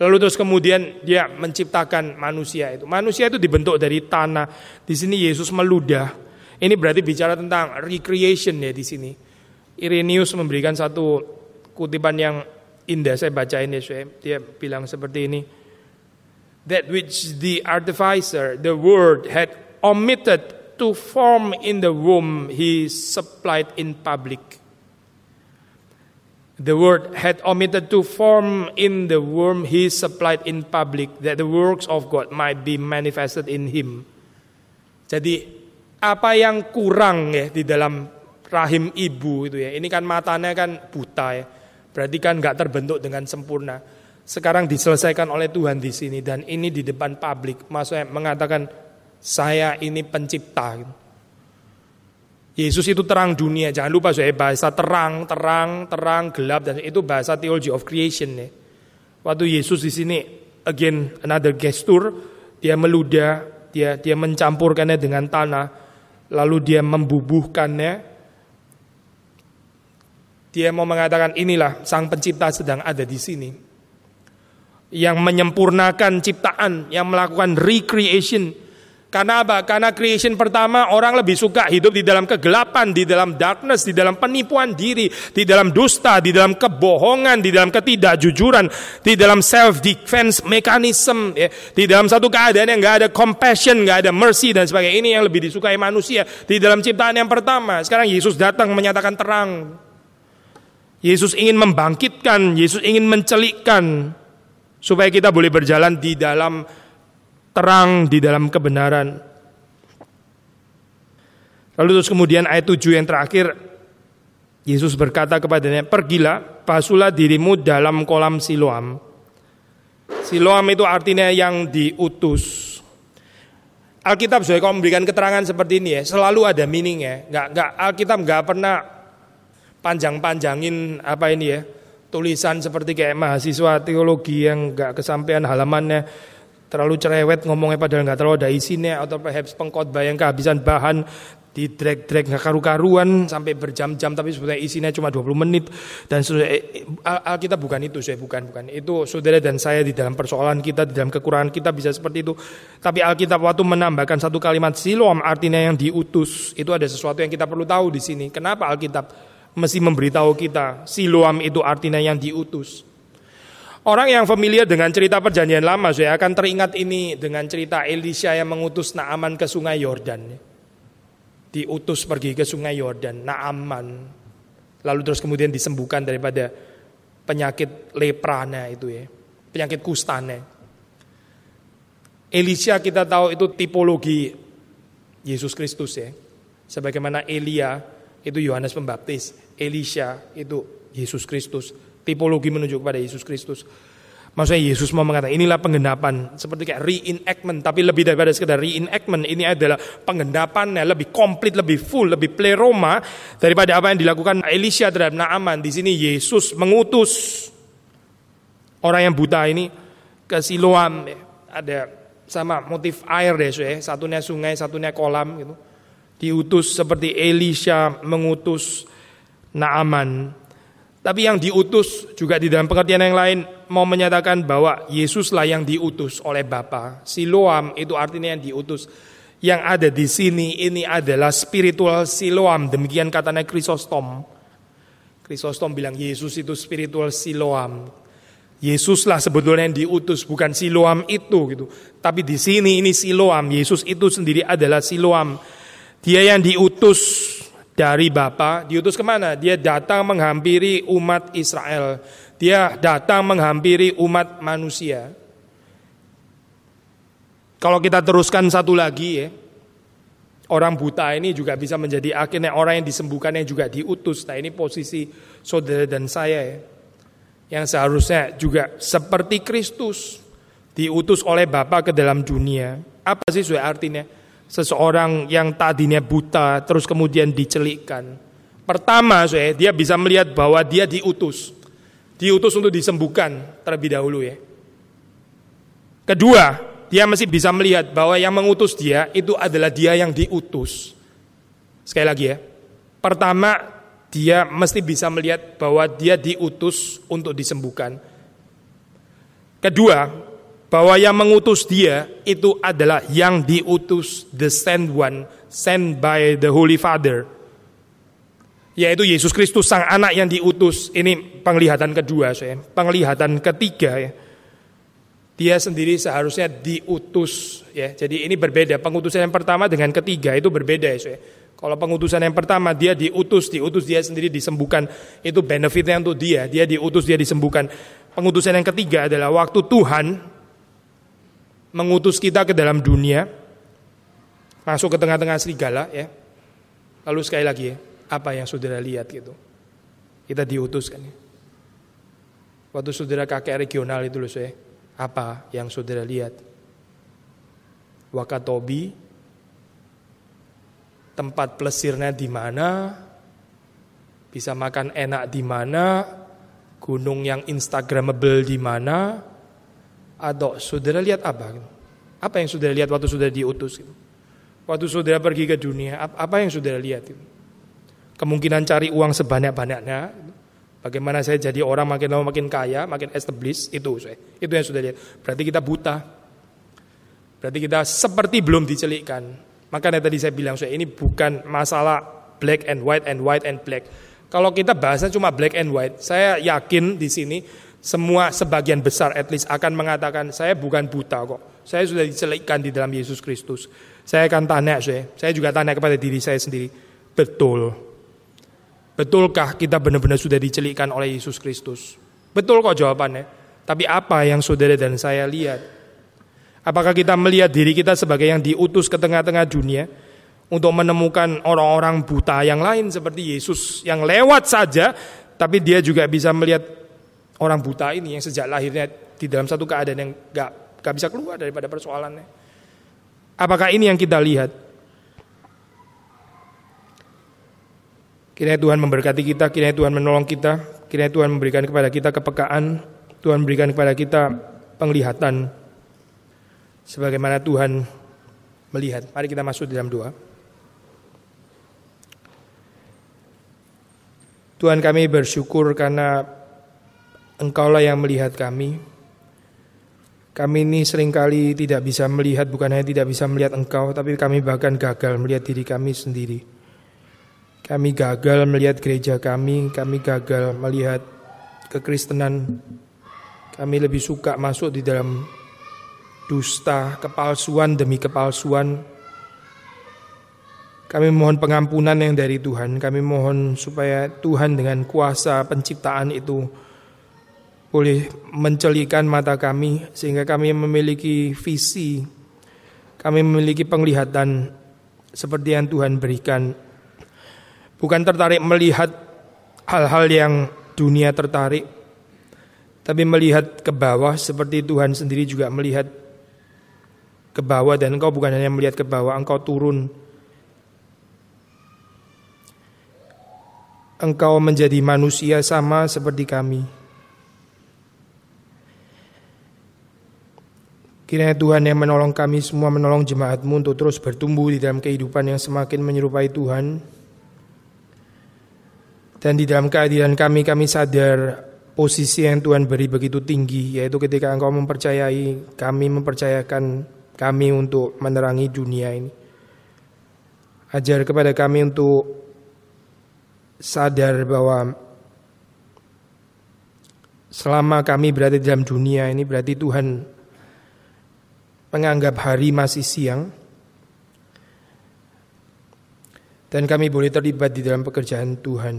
Lalu terus kemudian dia menciptakan manusia itu. Manusia itu dibentuk dari tanah. Di sini Yesus meludah. Ini berarti bicara tentang recreation ya di sini. Irenaeus memberikan satu kutipan yang indah saya baca ini saya. Dia bilang seperti ini. That which the artificer, the word had omitted to form in the womb, he supplied in public. The word had omitted to form in the womb he supplied in public that the works of God might be manifested in him. Jadi apa yang kurang ya di dalam rahim ibu itu ya. Ini kan matanya kan buta ya. Berarti kan nggak terbentuk dengan sempurna. Sekarang diselesaikan oleh Tuhan di sini dan ini di depan publik. Maksudnya mengatakan saya ini pencipta. Gitu. Yesus itu terang dunia. Jangan lupa saya bahasa terang, terang, terang, gelap dan itu bahasa theology of creation ya. Waktu Yesus di sini again another gesture, dia meludah, dia dia mencampurkannya dengan tanah, lalu dia membubuhkannya. Dia mau mengatakan inilah sang pencipta sedang ada di sini. Yang menyempurnakan ciptaan, yang melakukan recreation, karena apa? Karena creation pertama orang lebih suka hidup di dalam kegelapan, di dalam darkness, di dalam penipuan diri, di dalam dusta, di dalam kebohongan, di dalam ketidakjujuran, di dalam self defense mechanism, ya. di dalam satu keadaan yang nggak ada compassion, nggak ada mercy dan sebagainya. Ini yang lebih disukai manusia di dalam ciptaan yang pertama. Sekarang Yesus datang menyatakan terang. Yesus ingin membangkitkan, Yesus ingin mencelikkan supaya kita boleh berjalan di dalam terang di dalam kebenaran. Lalu terus kemudian ayat 7 yang terakhir Yesus berkata kepadanya, "Pergilah, basuhlah dirimu dalam kolam Siloam." Siloam itu artinya yang diutus. Alkitab saya kalau memberikan keterangan seperti ini ya, selalu ada meaning ya. Enggak enggak Alkitab enggak pernah panjang-panjangin apa ini ya, tulisan seperti kayak mahasiswa teologi yang nggak kesampaian halamannya terlalu cerewet ngomongnya padahal nggak terlalu ada isinya atau perhaps pengkhotbah yang kehabisan bahan di drag drag nggak karu-karuan sampai berjam-jam tapi sebetulnya isinya cuma 20 menit. Dan sudah eh, Alkitab bukan itu saya bukan bukan. Itu saudara dan saya di dalam persoalan kita di dalam kekurangan kita bisa seperti itu. Tapi Alkitab waktu menambahkan satu kalimat silom artinya yang diutus. Itu ada sesuatu yang kita perlu tahu di sini. Kenapa Alkitab mesti memberitahu kita siloam itu artinya yang diutus Orang yang familiar dengan cerita perjanjian lama saya akan teringat ini dengan cerita Elisha yang mengutus Naaman ke sungai Yordan. Diutus pergi ke sungai Yordan, Naaman. Lalu terus kemudian disembuhkan daripada penyakit leprana itu ya. Penyakit kustane. Elisha kita tahu itu tipologi Yesus Kristus ya. Sebagaimana Elia itu Yohanes Pembaptis, Elisha itu Yesus Kristus tipologi menunjuk pada Yesus Kristus. Maksudnya Yesus mau mengatakan inilah penggenapan seperti kayak reenactment tapi lebih daripada sekedar reenactment ini adalah penggenapannya lebih komplit, lebih full, lebih pleroma daripada apa yang dilakukan Elisha terhadap Naaman. Di sini Yesus mengutus orang yang buta ini ke Siloam ada sama motif air deh, ya. satunya sungai, satunya kolam gitu. Diutus seperti Elisha mengutus Naaman tapi yang diutus juga di dalam pengertian yang lain mau menyatakan bahwa Yesuslah yang diutus oleh Bapa. Siloam itu artinya yang diutus. Yang ada di sini ini adalah spiritual Siloam. Demikian katanya Krisostom. Krisostom bilang Yesus itu spiritual Siloam. Yesuslah sebetulnya yang diutus, bukan Siloam itu gitu. Tapi di sini ini Siloam. Yesus itu sendiri adalah Siloam. Dia yang diutus dari Bapa diutus ke mana? Dia datang menghampiri umat Israel. Dia datang menghampiri umat manusia. Kalau kita teruskan satu lagi ya, orang buta ini juga bisa menjadi akhirnya orang yang disembuhkan yang juga diutus. Nah ini posisi saudara dan saya ya, yang seharusnya juga seperti Kristus diutus oleh Bapa ke dalam dunia. Apa sih sudah artinya? Seseorang yang tadinya buta terus kemudian dicelikkan. Pertama, saya dia bisa melihat bahwa dia diutus. Diutus untuk disembuhkan terlebih dahulu ya. Kedua, dia masih bisa melihat bahwa yang mengutus dia itu adalah dia yang diutus. Sekali lagi ya. Pertama, dia mesti bisa melihat bahwa dia diutus untuk disembuhkan. Kedua, bahwa yang mengutus dia itu adalah yang diutus the sent one sent by the Holy Father. Yaitu Yesus Kristus sang anak yang diutus. Ini penglihatan kedua saya. Penglihatan ketiga ya. Dia sendiri seharusnya diutus ya. Jadi ini berbeda. Pengutusan yang pertama dengan ketiga itu berbeda ya saya. Kalau pengutusan yang pertama dia diutus diutus dia sendiri disembuhkan. Itu benefitnya untuk dia. Dia diutus dia disembuhkan. Pengutusan yang ketiga adalah waktu Tuhan mengutus kita ke dalam dunia, masuk ke tengah-tengah serigala ya. Lalu sekali lagi ya, apa yang saudara lihat gitu. Kita diutus kan ya. Waktu saudara kakek regional itu loh saya, apa yang saudara lihat? Wakatobi, tempat plesirnya di mana, bisa makan enak di mana, gunung yang instagramable di mana, atau saudara lihat apa? Apa yang saudara lihat waktu saudara diutus? Waktu saudara pergi ke dunia, apa yang saudara lihat? Kemungkinan cari uang sebanyak-banyaknya. Bagaimana saya jadi orang makin lama makin kaya, makin established, itu saya. Itu yang sudah lihat. Berarti kita buta. Berarti kita seperti belum dicelikkan. Makanya tadi saya bilang, saya ini bukan masalah black and white and white and black. Kalau kita bahasnya cuma black and white, saya yakin di sini semua sebagian besar at least akan mengatakan saya bukan buta kok. Saya sudah dicelikkan di dalam Yesus Kristus. Saya akan tanya saya, saya juga tanya kepada diri saya sendiri, betul. Betulkah kita benar-benar sudah dicelikkan oleh Yesus Kristus? Betul kok jawabannya. Tapi apa yang saudara dan saya lihat? Apakah kita melihat diri kita sebagai yang diutus ke tengah-tengah dunia untuk menemukan orang-orang buta yang lain seperti Yesus yang lewat saja, tapi dia juga bisa melihat orang buta ini yang sejak lahirnya di dalam satu keadaan yang gak, gak bisa keluar daripada persoalannya. Apakah ini yang kita lihat? Kiranya Tuhan memberkati kita, kiranya Tuhan menolong kita, kiranya Tuhan memberikan kepada kita kepekaan, Tuhan memberikan kepada kita penglihatan sebagaimana Tuhan melihat. Mari kita masuk dalam doa. Tuhan kami bersyukur karena Engkaulah yang melihat kami. Kami ini sering kali tidak bisa melihat, bukan hanya tidak bisa melihat Engkau, tapi kami bahkan gagal melihat diri kami sendiri. Kami gagal melihat gereja kami, kami gagal melihat kekristenan. Kami lebih suka masuk di dalam dusta, kepalsuan demi kepalsuan, kami mohon pengampunan yang dari Tuhan. Kami mohon supaya Tuhan dengan kuasa penciptaan itu boleh mencelikan mata kami sehingga kami memiliki visi, kami memiliki penglihatan seperti yang Tuhan berikan. Bukan tertarik melihat hal-hal yang dunia tertarik, tapi melihat ke bawah seperti Tuhan sendiri juga melihat ke bawah dan engkau bukan hanya melihat ke bawah, engkau turun engkau menjadi manusia sama seperti kami. Kiranya Tuhan yang menolong kami semua menolong jemaatmu untuk terus bertumbuh di dalam kehidupan yang semakin menyerupai Tuhan. Dan di dalam keadilan kami, kami sadar posisi yang Tuhan beri begitu tinggi, yaitu ketika Engkau mempercayai kami, mempercayakan kami untuk menerangi dunia ini. Ajar kepada kami untuk sadar bahwa selama kami berada di dalam dunia ini berarti Tuhan menganggap hari masih siang dan kami boleh terlibat di dalam pekerjaan Tuhan.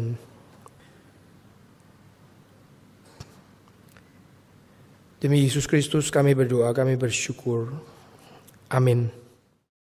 Demi Yesus Kristus kami berdoa, kami bersyukur. Amin.